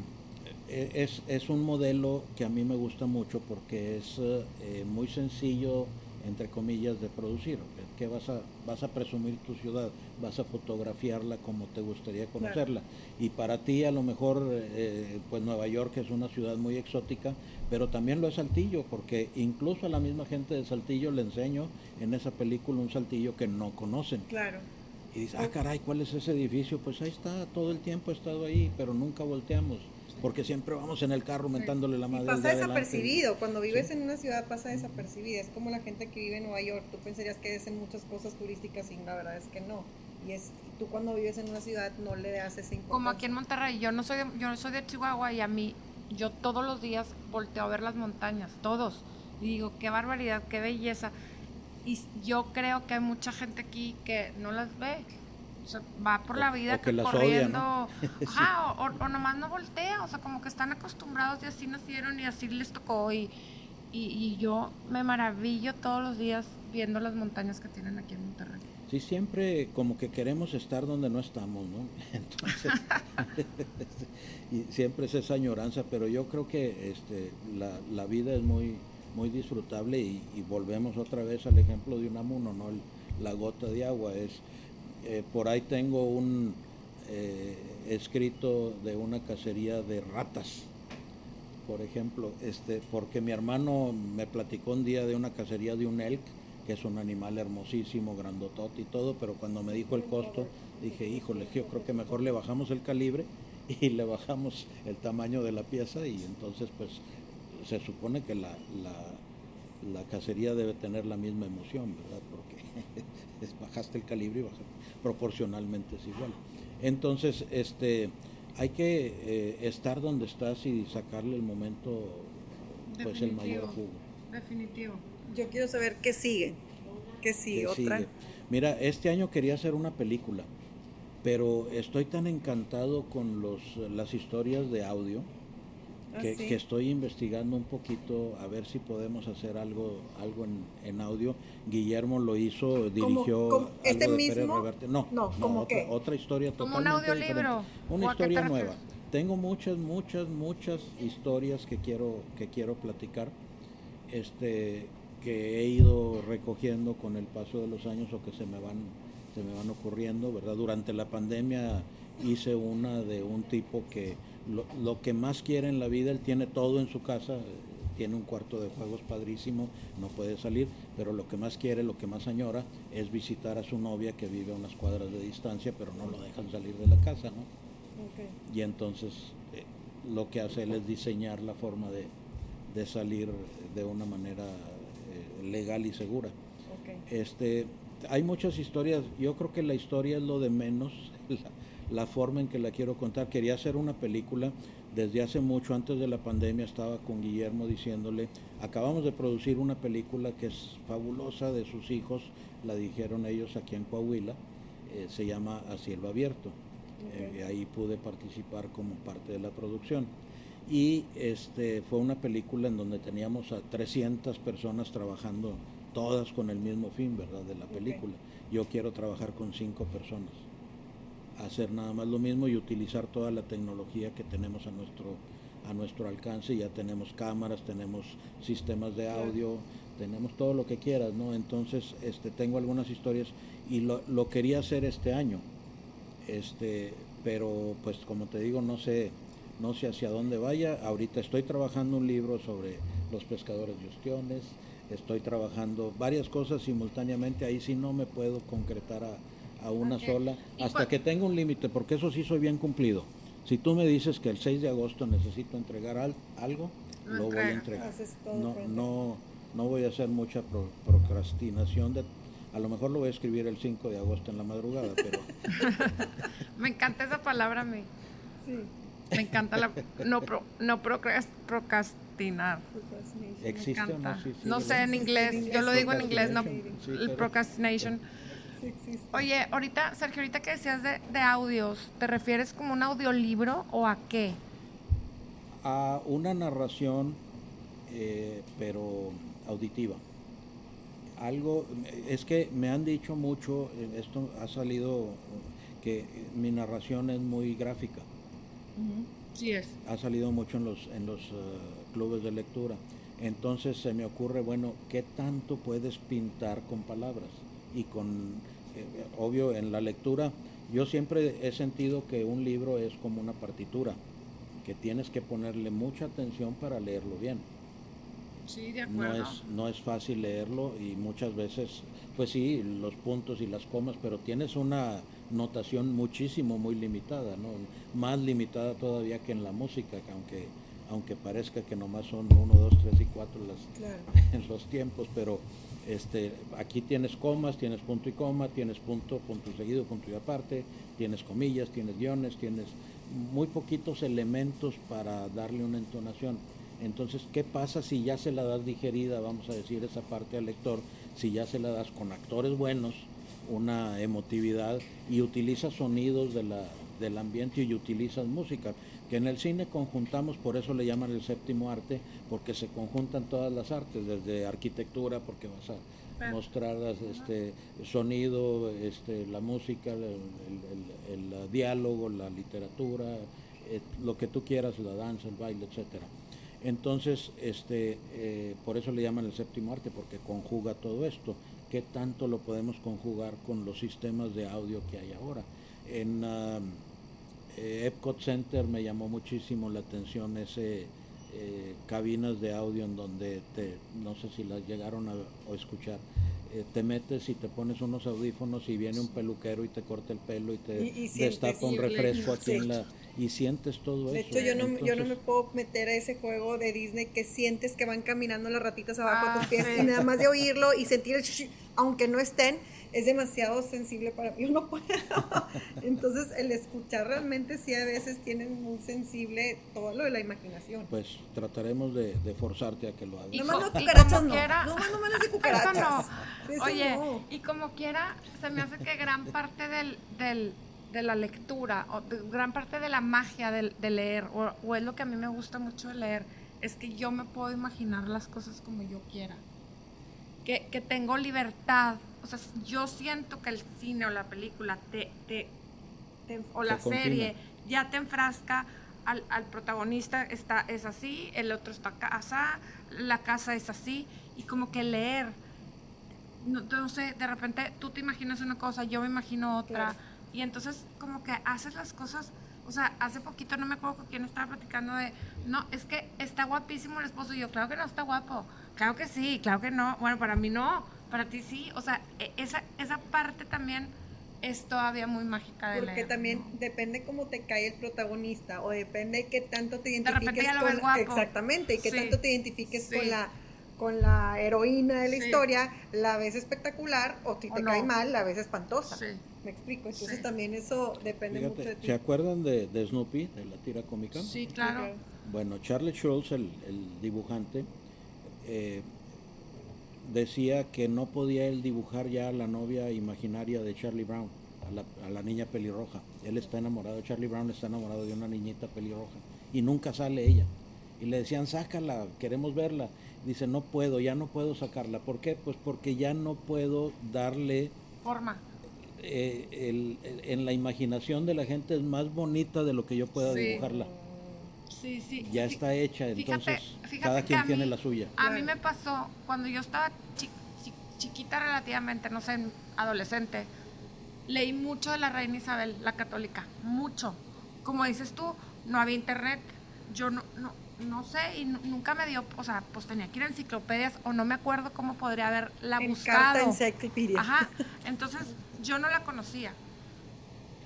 eh, es, es, un modelo que a mí me gusta mucho porque es eh, muy sencillo, entre comillas, de producir. Que vas a, vas a presumir tu ciudad, vas a fotografiarla como te gustaría conocerla. Y para ti a lo mejor, eh, pues Nueva York es una ciudad muy exótica, pero también lo es Saltillo, porque incluso a la misma gente de Saltillo le enseño en esa película un Saltillo que no conocen. Claro. Y dice, ah, caray, ¿cuál es ese edificio? Pues ahí está, todo el tiempo he estado ahí, pero nunca volteamos porque siempre vamos en el carro mentándole la madre. pasa desapercibido, cuando vives en una ciudad pasa desapercibido, es como la gente que vive en Nueva York, tú pensarías que es en muchas cosas turísticas y la verdad es que no. Y es tú cuando vives en una ciudad no le das esa importancia. Como aquí en Monterrey, yo no soy de, yo no soy de Chihuahua y a mí yo todos los días volteo a ver las montañas, todos. Y digo, qué barbaridad, qué belleza. Y yo creo que hay mucha gente aquí que no las ve va por la vida que corriendo. <laughs> o, nomás no voltea, o sea, como que están acostumbrados y así nacieron y así les tocó. Y, y, yo me maravillo todos los días viendo las montañas que tienen aquí en Monterrey. Sí, siempre como que queremos estar donde no estamos, ¿no? <laughs> Entonces, <laughs> y siempre es esa añoranza, pero yo creo que este, la, la vida es muy, muy disfrutable y, volvemos otra vez al ejemplo de un amuno, ¿no? la gota de agua es eh, por ahí tengo un eh, escrito de una cacería de ratas, por ejemplo, este, porque mi hermano me platicó un día de una cacería de un elk, que es un animal hermosísimo, grandotote y todo, pero cuando me dijo el costo, dije, híjole, yo creo que mejor le bajamos el calibre <laughs> y le bajamos el tamaño de la pieza y entonces pues se supone que la, la, la cacería debe tener la misma emoción, ¿verdad? Porque bajaste el calibre y bajaste, proporcionalmente es igual. Entonces, este, hay que eh, estar donde estás y sacarle el momento, pues el mayor jugo. Definitivo. Yo quiero saber qué sigue. ¿Qué sigue? ¿Otra? Mira, este año quería hacer una película, pero estoy tan encantado con los, las historias de audio Ah, que, estoy investigando un poquito a ver si podemos hacer algo algo en, audio. Guillermo lo hizo, dirigió este mismo. No, no, otra, otra, historia totalmente un audiolibro. Una historia nueva. Tengo muchas, muchas, muchas historias que quiero que quiero platicar. Este que he ido recogiendo con el paso de los años o que se me van se me van ocurriendo, ¿verdad? Durante la pandemia hice una de un tipo que lo, que más quiere en la vida, él tiene todo en su casa, tiene un cuarto de juegos padrísimo, no puede salir, pero lo que más quiere, lo que más añora es visitar a su novia que vive a unas cuadras de distancia, pero no lo dejan salir de la casa, ¿no? Y entonces eh, lo que hace él es diseñar la forma de, salir de una manera eh, legal y segura. Este, hay muchas historias, yo creo que la historia es lo de menos, <laughs> la forma en que la quiero contar. Quería hacer una película desde hace mucho, antes de la pandemia, estaba con Guillermo diciéndole, acabamos de producir una película que es fabulosa de sus hijos, la dijeron ellos aquí en Coahuila, eh, se llama A Cielo Abierto. Eh, ahí pude participar como parte de la producción. Y este, fue una película en donde teníamos a 300 personas trabajando, todas con el mismo fin, ¿verdad? De la película. Yo quiero trabajar con cinco personas hacer nada más lo mismo y utilizar toda la tecnología que tenemos a nuestro a nuestro alcance, ya tenemos cámaras, tenemos sistemas de audio, tenemos todo lo que quieras, ¿no? Entonces, este, tengo algunas historias y lo, lo quería hacer este año, este, pero pues como te digo, no sé, no sé hacia dónde vaya. Ahorita estoy trabajando un libro sobre los pescadores de ostiones, estoy trabajando varias cosas simultáneamente, ahí sí no me puedo concretar a, una sola, hasta que tenga un límite, porque eso sí soy bien cumplido. Si tú me dices que el 6 de agosto necesito entregar algo, lo voy a entregar. No, no, no voy a hacer mucha procrastinación de a lo mejor lo voy a escribir el 5 de agosto en la madrugada, pero... <laughs> me encanta esa palabra a mí. Sí. Me encanta la... No, pro, no procrastinar. ¿Existe o no? no sé en inglés, yo lo digo en inglés, no el procrastination. Oye, ahorita, Sergio, ahorita que decías de, de audios, ¿te refieres como un audiolibro o a qué? A una narración, eh, pero auditiva algo, es que me han dicho mucho, eh, esto ha salido, que mi narración es muy gráfica. Sí es. Ha salido mucho en los, en los eh, clubes de lectura. Entonces se me ocurre, bueno, ¿qué tanto puedes pintar con palabras? Y con, eh, obvio, en la lectura, yo siempre he sentido que un libro es como una partitura, que tienes que ponerle mucha atención para leerlo bien. No es, no es fácil leerlo y muchas veces, pues sí, los puntos y las comas, pero tienes una notación muchísimo, muy limitada, ¿no? Más limitada todavía que en la música, que aunque, aunque parezca que nomás son uno, dos, tres y cuatro las, en <laughs> los tiempos, pero este, aquí tienes comas, tienes punto y coma, tienes punto, punto seguido, punto y aparte, tienes comillas, tienes guiones, tienes muy poquitos elementos para darle una entonación entonces, ¿qué pasa si ya se la das digerida, vamos a decir, esa parte al lector, si ya se la das con actores buenos, una emotividad y utilizas sonidos de la, del ambiente y utilizas música? Que en el cine conjuntamos, por eso le llaman el séptimo arte, porque se conjuntan todas las artes, desde arquitectura, porque vas a mostrar este sonido, este, la música, el, el diálogo, la literatura, eh, lo que tú quieras, la danza, el baile, etcétera. Entonces, este, eh, por eso le llaman el séptimo arte, porque conjuga todo esto. ¿Qué tanto lo podemos conjugar con los sistemas de audio que hay ahora? En um, eh, Epcot Center me llamó muchísimo la atención ese eh, cabinas de audio en donde te, no sé si las llegaron a, escuchar, te metes y te pones unos audífonos y viene un peluquero y te corta el pelo y te destapa un refresco aquí en la y sientes todo eso. De hecho, yo no, yo no me puedo meter a ese juego de Disney que sientes que van caminando las ratitas abajo de tus ah, pies y nada más de oírlo y sentir el aunque no estén, es demasiado sensible para mí, yo no puedo. <laughs> Entonces, el escuchar realmente sí a veces tiene muy sensible todo lo de la imaginación. Pues trataremos de, forzarte a que lo hagas. No más no cucarachas no. Quiera, no <laughs> no menos de cucarachas. Oye, y como quiera, se me hace que gran parte del, del de la lectura, o gran parte de la magia de, leer, o, es lo que a mí me gusta mucho de leer, es que yo me puedo imaginar las cosas como yo quiera. Que, que tengo libertad. Sea, yo siento que el cine o la película te, te, o la serie ya te enfrasca al, al, protagonista está, es así, el otro está casa, la casa es así, y como que leer, no, sé, de repente tú te imaginas una cosa, yo me imagino otra. Y entonces como que haces las cosas, o sea, hace poquito no me acuerdo con quién estaba platicando de, no, es que está guapísimo el esposo. Y yo, claro que no está guapo. Claro que sí, claro que no. Bueno, para mí no, para ti sí. O sea, e, esa, esa parte también es todavía muy mágica de Porque también depende cómo te cae el protagonista o depende qué tanto te identifiques con exactamente y qué tanto te identifiques con la con la heroína de la historia, la ves espectacular o si te cae mal, la ves espantosa. Sí. Me explico, entonces también eso depende mucho de ti. ¿Se acuerdan de, Snoopy, de la tira cómica? Sí, claro. Bueno, Charlie Schultz, el, dibujante, eh, decía que no podía él dibujar ya a la novia imaginaria de Charlie Brown, a la, a la niña pelirroja. Él está enamorado, Charlie Brown está enamorado de una niñita pelirroja y nunca sale ella. Y le decían, sácala, queremos verla. Dice, no puedo, ya no puedo sacarla. ¿Por qué? Pues porque ya no puedo darle... Forma eh, en la imaginación de la gente es más bonita de lo que yo pueda dibujarla. Sí, sí. Ya está hecha, entonces cada quien tiene la suya. A mí me pasó cuando yo estaba chiquita relativamente, no sé, adolescente, leí mucho de la reina Isabel, la católica, mucho. Como dices tú, no había internet, yo no, no no sé, y nunca me dio, o sea, pues tenía que ir a enciclopedias o no me acuerdo cómo podría haberla En buscado. enciclopedia. Ajá, <laughs> entonces yo no la conocía,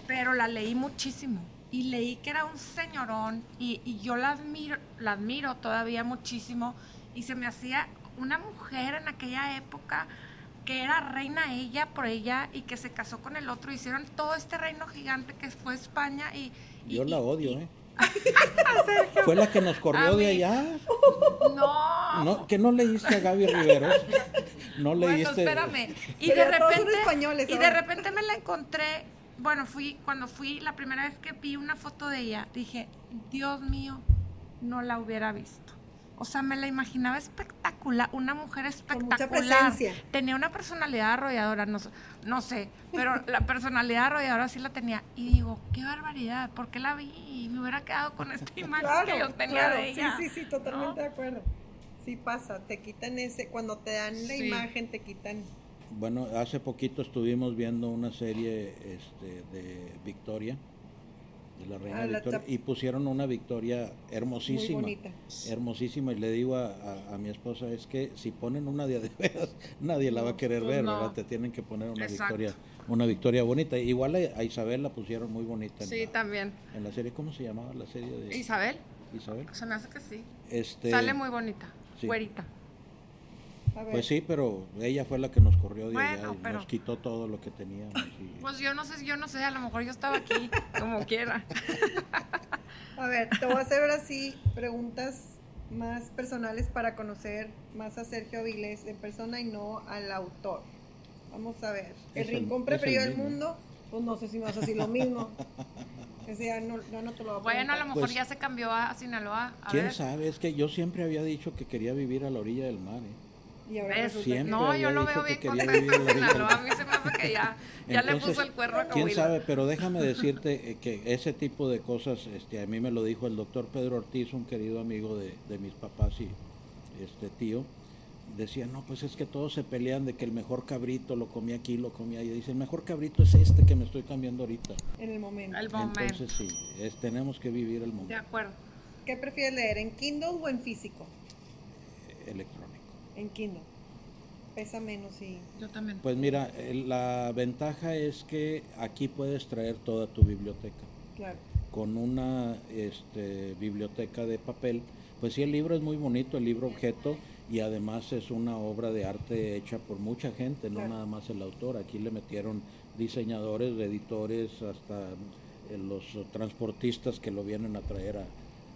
pero la leí muchísimo y leí que era un señorón y, y yo la admiro, la admiro todavía muchísimo y se me hacía una mujer en aquella época que era reina ella por ella y que se casó con el otro, hicieron todo este reino gigante que fue España y... y- Yo la odio, y- ¿eh? <laughs> Fue la que nos corrió de allá. No, No, que no leíste a Gaby Riveros. No Bueno, leíste. espérame. Y de repente. y de repente me la encontré. Bueno, fui, cuando fui la primera vez que vi una foto de ella, dije, Dios mío, no la hubiera visto. O sea, me la imaginaba espectacular, una mujer Con mucha espectacular. presencia. Tenía una personalidad arrolladora, no, sé- no sé, pero la <laughs> personalidad arrolladora sí la tenía. Y digo, qué barbaridad, ¿por qué la vi? Y me hubiera quedado con esta imagen que yo tenía claro, de ella. Sí, sí, sí, totalmente ¿no? de acuerdo. Sí pasa, te quitan ese, cuando te dan la Sí. imagen, te quitan. Bueno, hace poquito estuvimos viendo una serie este, de Victoria, de la reina Ah, la Victoria, y pusieron una Victoria hermosísima. Muy bonita. Hermosísima, y le digo a, a- a mi esposa, es que si ponen una de a de veras, <laughs> nadie la va a querer pues ver, no. ¿verdad? Te tienen que poner una Exacto. victoria, una victoria bonita. Igual a, a Isabel la pusieron muy bonita en, Sí, la, también. en la serie, ¿cómo se llamaba la serie de Isabel, Isabel? se me hace que sí. Este, Sale muy bonita, sí. güerita. Pues sí, pero ella fue la que nos corrió de allá y pero- nos quitó todo lo que teníamos. y- Pues yo no sé, yo no sé, a lo mejor yo estaba aquí, <laughs> como quiera. a ver, te voy a hacer ahora sí preguntas más personales para conocer más a Sergio Avilés en persona y no al autor. Vamos a ver. El rincón preferido el del mundo, pues no sé si me vas a decir lo mismo. <laughs> Ese ya no, ya no te lo voy a Bueno, a lo mejor Pues- ya se cambió a, a Sinaloa. A ¿Quién ver. sabe? Es que yo siempre había dicho que quería vivir a la orilla del mar. ¿eh? Y ahora ¿Ves? resulta Siempre que- No, yo lo veo bien contento en Sinaloa. A mí se me hace que ya, ya le Entonces, puso el cuerno a ¿Quién Coahuila. sabe? Pero déjame decirte eh, que ese tipo de cosas, este, a mí me lo dijo el doctor Pedro Ortiz, un querido amigo de, de mis papás y este tío. Decía, no, pues es que todos se pelean de que el mejor cabrito lo comía aquí, lo comía allá. Dice, el mejor cabrito es este que me estoy cambiando ahorita. En el momento. El momento. Entonces sí, es, tenemos que vivir el De momento acuerdo. ¿Qué prefieres leer, en Kindle o en físico? electrónico. En Kindle. Pesa menos y... Yo también. Pues mira, la ventaja es que aquí puedes traer toda tu biblioteca. Claro. Con una este, biblioteca de papel, pues sí, el libro es muy bonito, el libro objeto, y además es una obra de arte hecha por mucha gente, no Claro. nada más el autor. Aquí le metieron diseñadores, editores, hasta eh, los transportistas que lo vienen a traer a-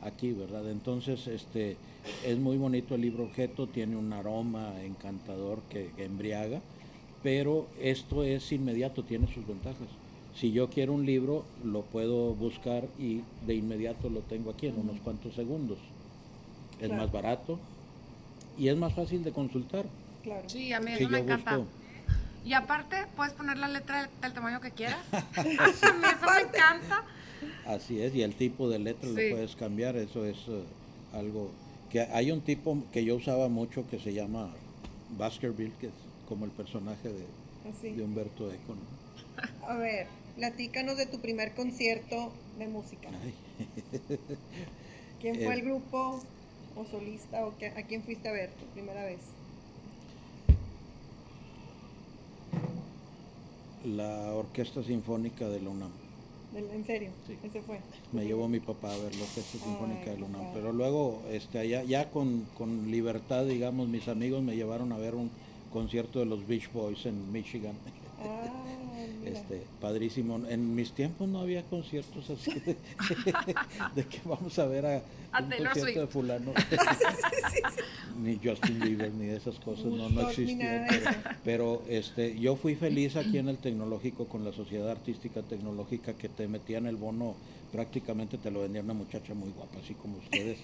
aquí, ¿verdad? Entonces, este, es muy bonito el libro objeto, tiene un aroma encantador que, que embriaga, pero esto es inmediato, tiene sus ventajas. Si yo quiero un libro, lo puedo buscar y de inmediato lo tengo aquí en unos cuantos segundos. Es Claro. más barato y es más fácil de consultar. Claro. Sí, a mí Si me encanta. busco- Y aparte, puedes poner la letra del, del tamaño que quieras. <laughs> <laughs> a mí eso me encanta. Así es, y el tipo de letra Sí. lo puedes cambiar, eso es eh, algo que hay un tipo que yo usaba mucho que se llama Baskerville, que es como el personaje de, Así. de Humberto Eco. ¿no? A ver, platícanos de tu primer concierto de música. <laughs> ¿Quién fue Eh. el grupo o solista o qué- a quién fuiste a ver tu primera vez? la Orquesta Sinfónica de la UNAM. ¿En serio? Sí. Ese fue. Me llevó mi papá a ver la Orquesta Sinfónica de papá. Pero luego, este, allá, ya con, con libertad, digamos, mis amigos me llevaron a ver un concierto de los Beach Boys en Michigan. Ah. Este, padrísimo. En mis tiempos no había conciertos así de, <laughs> de que vamos a ver a, A un Taylor concierto de fulano. <laughs> ni Justin Bieber ni de esas cosas, no, no existían. Pero, este, yo fui feliz aquí en el tecnológico con la Sociedad Artística Tecnológica que te metían el bono, prácticamente te lo vendía una muchacha muy guapa, así como ustedes,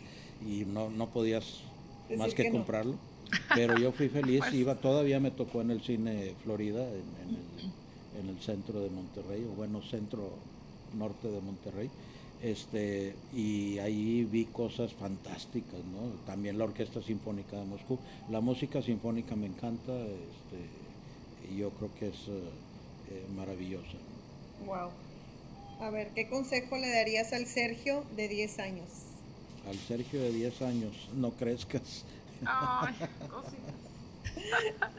y no, no podías Decir más que, que no. comprarlo. Pero yo fui feliz, iba, todavía me tocó en el cine Florida, en, en el, en el centro de Monterrey, o bueno, centro norte de Monterrey. Este, y ahí vi cosas fantásticas, ¿no? También la Orquesta Sinfónica de Moscú. La música sinfónica me encanta, este, y yo creo que es eh, maravillosa. Wow. A ver, ¿qué consejo le darías al Sergio de 10 años? al Sergio de 10 años, no crezcas. Ay, <laughs>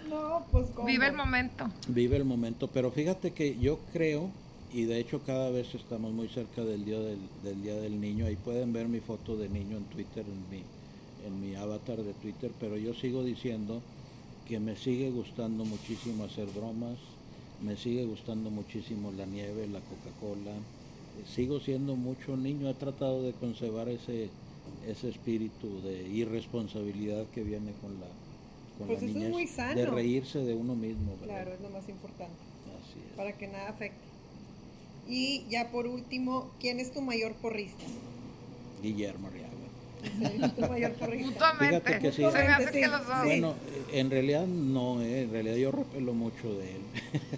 No, pues ¿cómo? Vive el momento. Vive el momento, pero fíjate que yo creo, y de hecho cada vez estamos muy cerca del día del, del Día del Niño, ahí pueden ver mi foto de niño en Twitter, en mi, en mi avatar de Twitter, pero yo sigo diciendo que me sigue gustando muchísimo hacer bromas, me sigue gustando muchísimo la nieve, la Coca-Cola, sigo siendo mucho niño, he tratado de conservar ese, ese espíritu de irresponsabilidad que viene con la, con Pues la eso es muy sano. de reírse de uno mismo. ¿verdad? Claro, es lo más importante, Así es. para que nada afecte. Y ya por último, ¿quién es tu mayor porrista? Guillermo Arriaga. ¿Es tu mayor porrista? Mutuamente. Fíjate que sí. Se me hace Mutuamente, que sí. los dos. Bueno, en realidad no, eh, en realidad yo repelo mucho de él.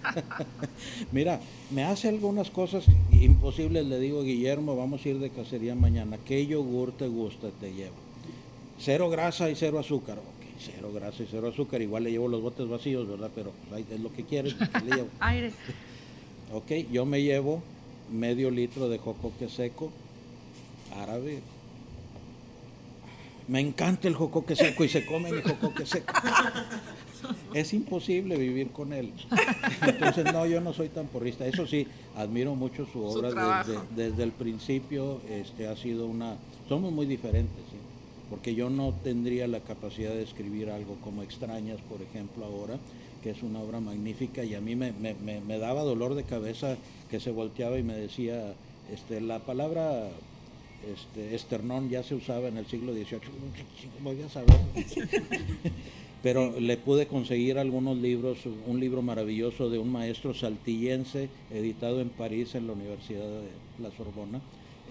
<laughs> Mira, me hace algunas cosas imposibles, le digo, Guillermo, vamos a ir de cacería mañana, ¿qué yogur te gusta? Te llevo. Cero grasa y cero azúcar. Ok, cero grasa y cero azúcar, igual le llevo los botes vacíos, ¿verdad? Pero pues, ahí es lo que quieres, pues, le llevo. <laughs> Aire. Ok, yo me llevo medio litro de jocoque seco, árabe. Me encanta el jocoque seco y se come mi jocoque seco. <laughs> Es imposible vivir con él. Entonces, no, yo no soy tan porrista. Eso sí, admiro mucho su obra desde, desde el principio. Este ha sido una. Somos muy diferentes, ¿sí? porque yo no tendría la capacidad de escribir algo como Extrañas, por ejemplo, ahora, que es una obra magnífica y a mí me, me- me- me daba dolor de cabeza que se volteaba y me decía, este, la palabra este, esternón ya se usaba en el siglo XVIII, voy a saber. <laughs> Pero le pude conseguir algunos libros, un libro maravilloso de un maestro saltillense, editado en París en la Universidad de la Sorbona,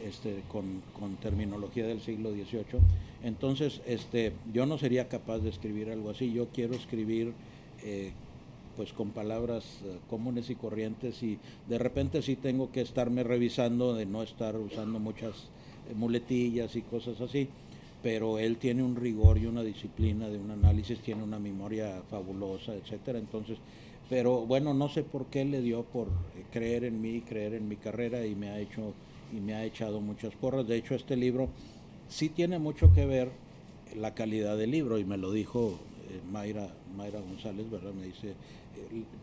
este, con, con terminología del siglo XVIII. Entonces, este, yo no sería capaz de escribir algo así. Yo quiero escribir eh, pues con palabras eh, comunes y corrientes y de repente sí tengo que estarme revisando de no estar usando muchas eh, muletillas y cosas así, pero él tiene un rigor y una disciplina de un análisis, tiene una memoria fabulosa, etcétera, entonces, pero bueno, no sé por qué le dio por eh, creer en mí, creer en mi carrera y me ha hecho y me ha echado muchas porras. De hecho, este libro sí tiene mucho que ver la calidad del libro y me lo dijo Mayra, Mayra González, ¿verdad? Me dice,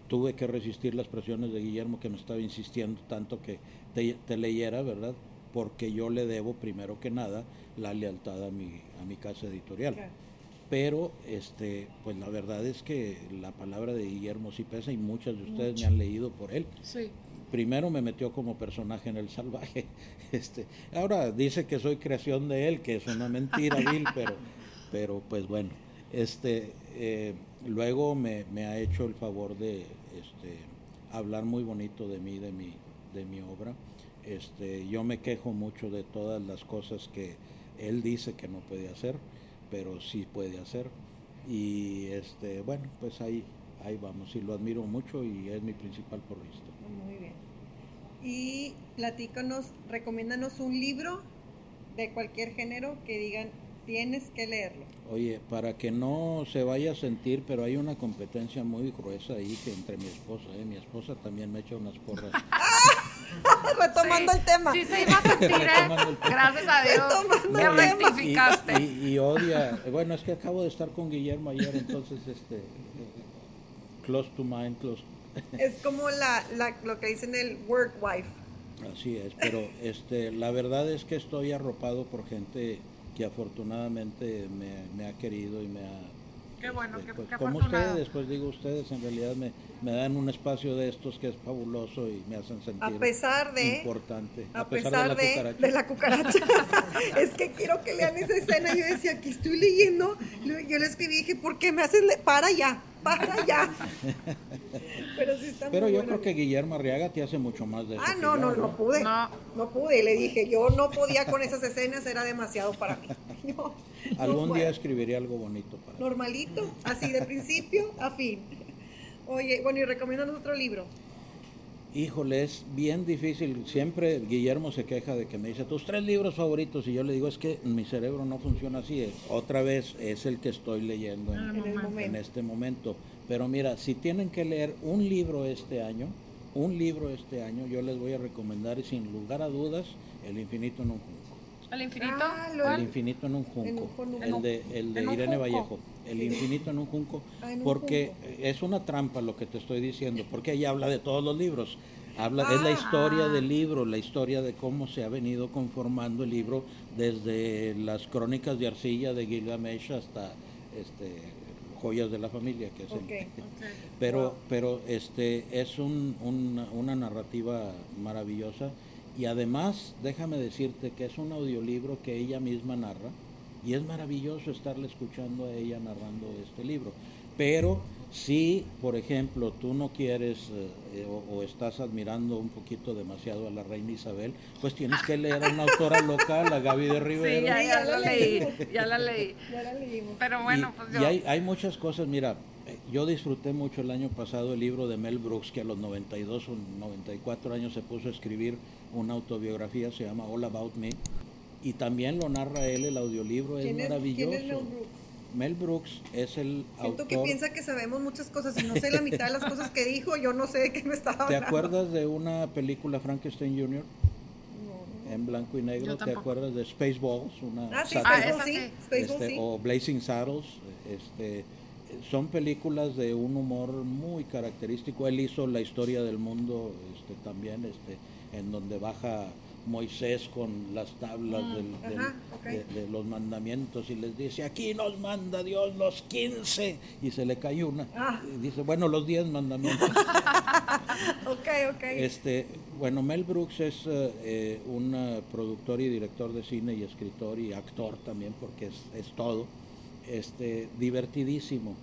tuve que resistir las presiones de Guillermo que me estaba insistiendo tanto que te, te leyera, ¿verdad? Porque yo le debo primero que nada la lealtad a mi, a mi casa editorial. Claro. Pero este, pues la verdad es que la palabra de Guillermo sí pesa y muchas de ustedes me han leído por él Sí. primero me metió como personaje en El Salvaje. <laughs> Este, ahora dice que soy creación de él, que es una mentira, <laughs> Bill, pero, pero pues bueno. Este, eh, luego me, ha hecho el favor de este, hablar muy bonito de mí, de mi, obra. Este, yo me quejo mucho de todas las cosas que él dice que no puede hacer, pero sí puede hacer. Y este, bueno, pues ahí, ahí vamos. Y lo admiro mucho y es mi principal porrista. Muy bien. Y platícanos, recomiéndanos un libro de cualquier género que digan, tienes que leerlo. Oye, para que no se vaya a sentir, pero hay una competencia muy gruesa ahí que entre mi esposa, ¿eh? mi esposa también me echa unas porras. <laughs> Retomando Sí, el tema. Sí, se iba a sentir, ¿eh? Gracias a Dios. Me rectificaste. Y, y- y odia, bueno, es que acabo de estar con Guillermo ayer, entonces, este, close to mind, close. Es como la, la- lo que dicen el work wife. Así es, pero este, la verdad es que estoy arropado por gente que afortunadamente me, me ha querido y me ha... Qué bueno, este, qué- pues, qué como ustedes, pues digo ustedes, en realidad me, me dan un espacio de estos que es fabuloso y me hacen sentir A pesar de... importante. A pesar de, de la cucaracha. <laughs> es que quiero que lean esa escena. Yo decía, aquí estoy leyendo. Yo le escribí y dije, ¿por qué me haces? Para ya, para ya. <laughs> Pero sí está Pero muy yo buena. creo que Guillermo Arriaga te hace mucho más de eso. Ah, no, yo, no, no pude. No. No pude. Le dije, yo no podía con esas escenas, era demasiado para mí. <laughs> No, no Algún día puedo. escribiré algo bonito para. Normalito, así de principio a fin. Oye, bueno, y recomiendan otro libro. Híjole, es bien difícil. Siempre Guillermo se queja de que me dice tus tres libros favoritos y yo le digo es que mi cerebro no funciona así. Otra vez es el que estoy leyendo en, En este momento. Pero mira, si tienen que leer un libro este año, un libro este año, yo les voy a recomendar y sin lugar a dudas El infinito en un. ¿El infinito? Ah, lo- El infinito en un junco. Un. El de, el de En un Irene junco. Vallejo. El Sí. infinito en un junco. Ah, en un porque junco. es una trampa lo que te estoy diciendo. Porque ella habla de todos los libros. Habla, es la historia del libro, la historia de cómo se ha venido conformando el libro desde las crónicas de arcilla de Gilgamesh hasta este, joyas de la familia, que es el- <laughs> pero Wow. pero este es un- una, una narrativa maravillosa y además déjame decirte que es un audiolibro que ella misma narra y es maravilloso estarle escuchando a ella narrando este libro pero si por ejemplo tú no quieres eh, eh, o, o estás admirando un poquito demasiado a la reina Isabel pues tienes que leer a una autora local a Gaby de Rivera Sí, ya ya la la leí, ya la leí. Ya la leímos. Pero bueno, y, pues y yo... hay, hay muchas cosas, mira, yo disfruté mucho el año pasado el libro de Mel Brooks, que a los 92 o 94 años se puso a escribir una autobiografía, se llama All About Me, y también lo narra él, el audiolibro, es ¿Quién es, maravilloso. ¿Quién es Mel Brooks? Mel Brooks es el Siento autor... que piensa que sabemos muchas cosas y no sé la mitad de las cosas que dijo, yo no sé de qué me estaba ¿Te hablando. acuerdas de una película Frankenstein Jr. No. en blanco y negro? Yo ¿Te acuerdas de Spaceballs? Una Ah, sí? Ah, sí. sí. Spaceball este, sí. o Blazing Saddles, este, son películas de un humor muy característico. Él hizo la historia del mundo este, también, este, en donde baja Moisés con las tablas del- del- Ajá, de, de los mandamientos y les dice, aquí nos manda Dios los 15, y se le cae una. Ah. Y dice, bueno, los 10 mandamientos. <laughs> Ok, ok. Este, bueno, Mel Brooks es eh, eh, un productor y director de cine y escritor y actor también, porque es, es todo. Este, divertidísimo,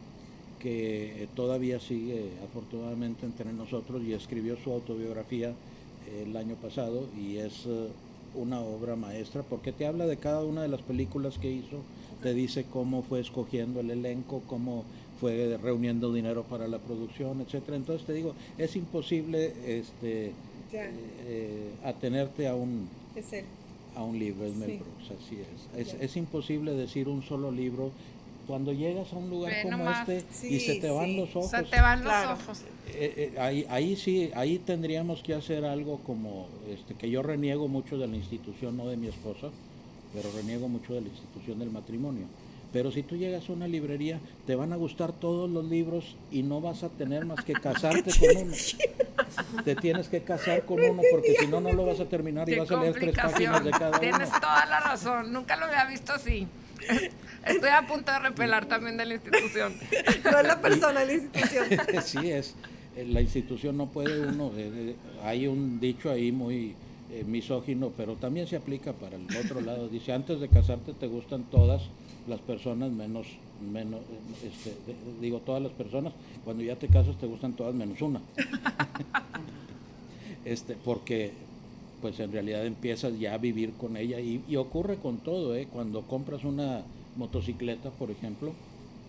que todavía sigue afortunadamente entre nosotros y escribió su autobiografía eh, el año pasado y es eh, una obra maestra porque te habla de cada una de las películas que hizo, te dice cómo fue escogiendo el elenco, cómo fue reuniendo dinero para la producción, etcétera. Entonces te digo, es imposible este eh, eh, atenerte a un. A un libro, es Mel Sí. Brooks, así es. Es, es imposible decir un solo libro. Cuando llegas a un lugar Ve como nomás. este y se te van sí. los ojos, Se te van Claro. los ojos. eh, eh, ahí, ahí sí, ahí tendríamos que hacer algo como, este, que yo reniego mucho de la institución, no de mi esposa, pero reniego mucho de la institución del matrimonio. Pero si tú llegas a una librería, te van a gustar todos los libros y no vas a tener más que <laughs> casarte con uno. Te tienes que casar con uno porque si no, no lo vas a terminar y Qué vas a leer tres páginas de cada uno. Tienes toda la razón. Nunca lo había visto así. Estoy a punto de repelar también de la institución. No es la persona, la institución. <laughs> sí es eh, la institución no puede uno eh, eh, hay un dicho ahí muy eh, misógino pero también se aplica para el otro lado dice antes de casarte te gustan todas las personas menos menos este, de- digo todas las personas cuando ya te casas te gustan todas menos una <laughs> este porque pues en realidad empiezas ya a vivir con ella y, y ocurre con todo ¿eh? cuando compras una motocicleta por ejemplo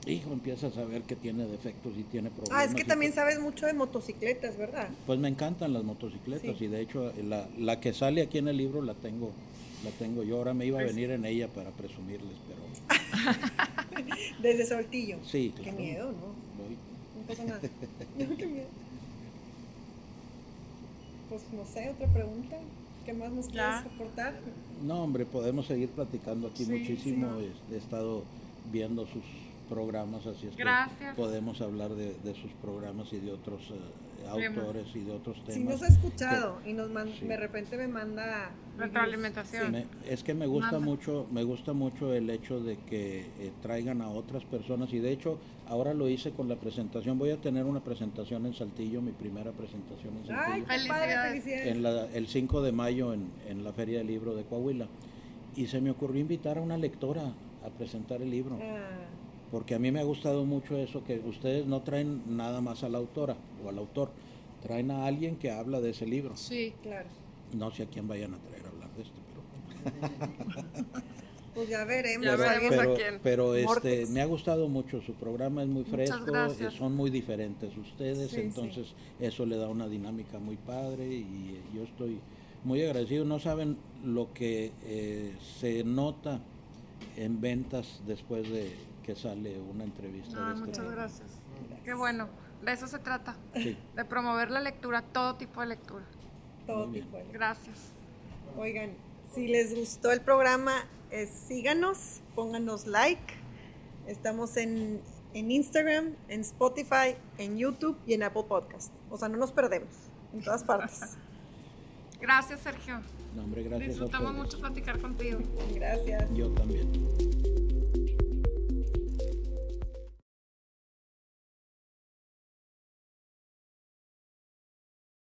hijo empiezas a ver que tiene defectos y tiene problemas Ah, es que también sabes mucho de motocicletas, ¿verdad? pues me encantan las motocicletas Sí. y de hecho la, la que sale aquí en el libro la tengo la tengo yo ahora me iba a Pues venir en ella para presumirles pero <laughs> Desde Saltillo. sí Qué miedo, ¿no? voy. No pasa nada. <laughs> No, qué miedo. Pues no sé, otra pregunta. ¿Qué más nos Ya. quieres aportar? no hombre podemos seguir platicando aquí Sí, muchísimo he, he estado viendo sus programas así es que Gracias. podemos hablar de, de sus programas y de otros eh, autores y de otros temas Si nos ha escuchado y nos man- Sí. de repente me manda Retroalimentación. Me- es que me gusta Manda. mucho, me gusta mucho el hecho de que eh, traigan a otras personas y de hecho ahora lo hice con la presentación. Voy a tener una presentación en Saltillo, mi primera presentación en Ay, Saltillo, padre, Felicidades. felicidades. en la- el 5 de mayo en, en la Feria del Libro de Coahuila. Y se me ocurrió invitar a una lectora a presentar el libro, Ah, porque a mí me ha gustado mucho eso, que ustedes no traen nada más a la autora o al autor, traen a alguien que habla de ese libro. Sí. claro. No sé a quién vayan a traer a hablar de esto, pero... <laughs> Pues ya veremos. Ya pero, veremos a pero, quién. pero, este, me ha gustado mucho, su programa es muy fresco, son muy diferentes ustedes, Sí, sí. entonces eso le da una dinámica muy padre y yo estoy muy agradecido. No saben lo que eh, se nota en ventas después de que sale una entrevista Ah, de este muchas gracias. Qué bueno. De eso se trata. Sí, De promover la lectura, todo tipo de lectura. Todo tipo de- Gracias. Oigan, Si les gustó el programa, eh, síganos, pónganos like. Estamos en, en Instagram, en Spotify, en YouTube y en Apple Podcast. O sea, no nos perdemos en todas partes. <laughs> Gracias, Sergio. No, hombre, gracias Disfrutamos mucho platicar contigo. Gracias. Yo también.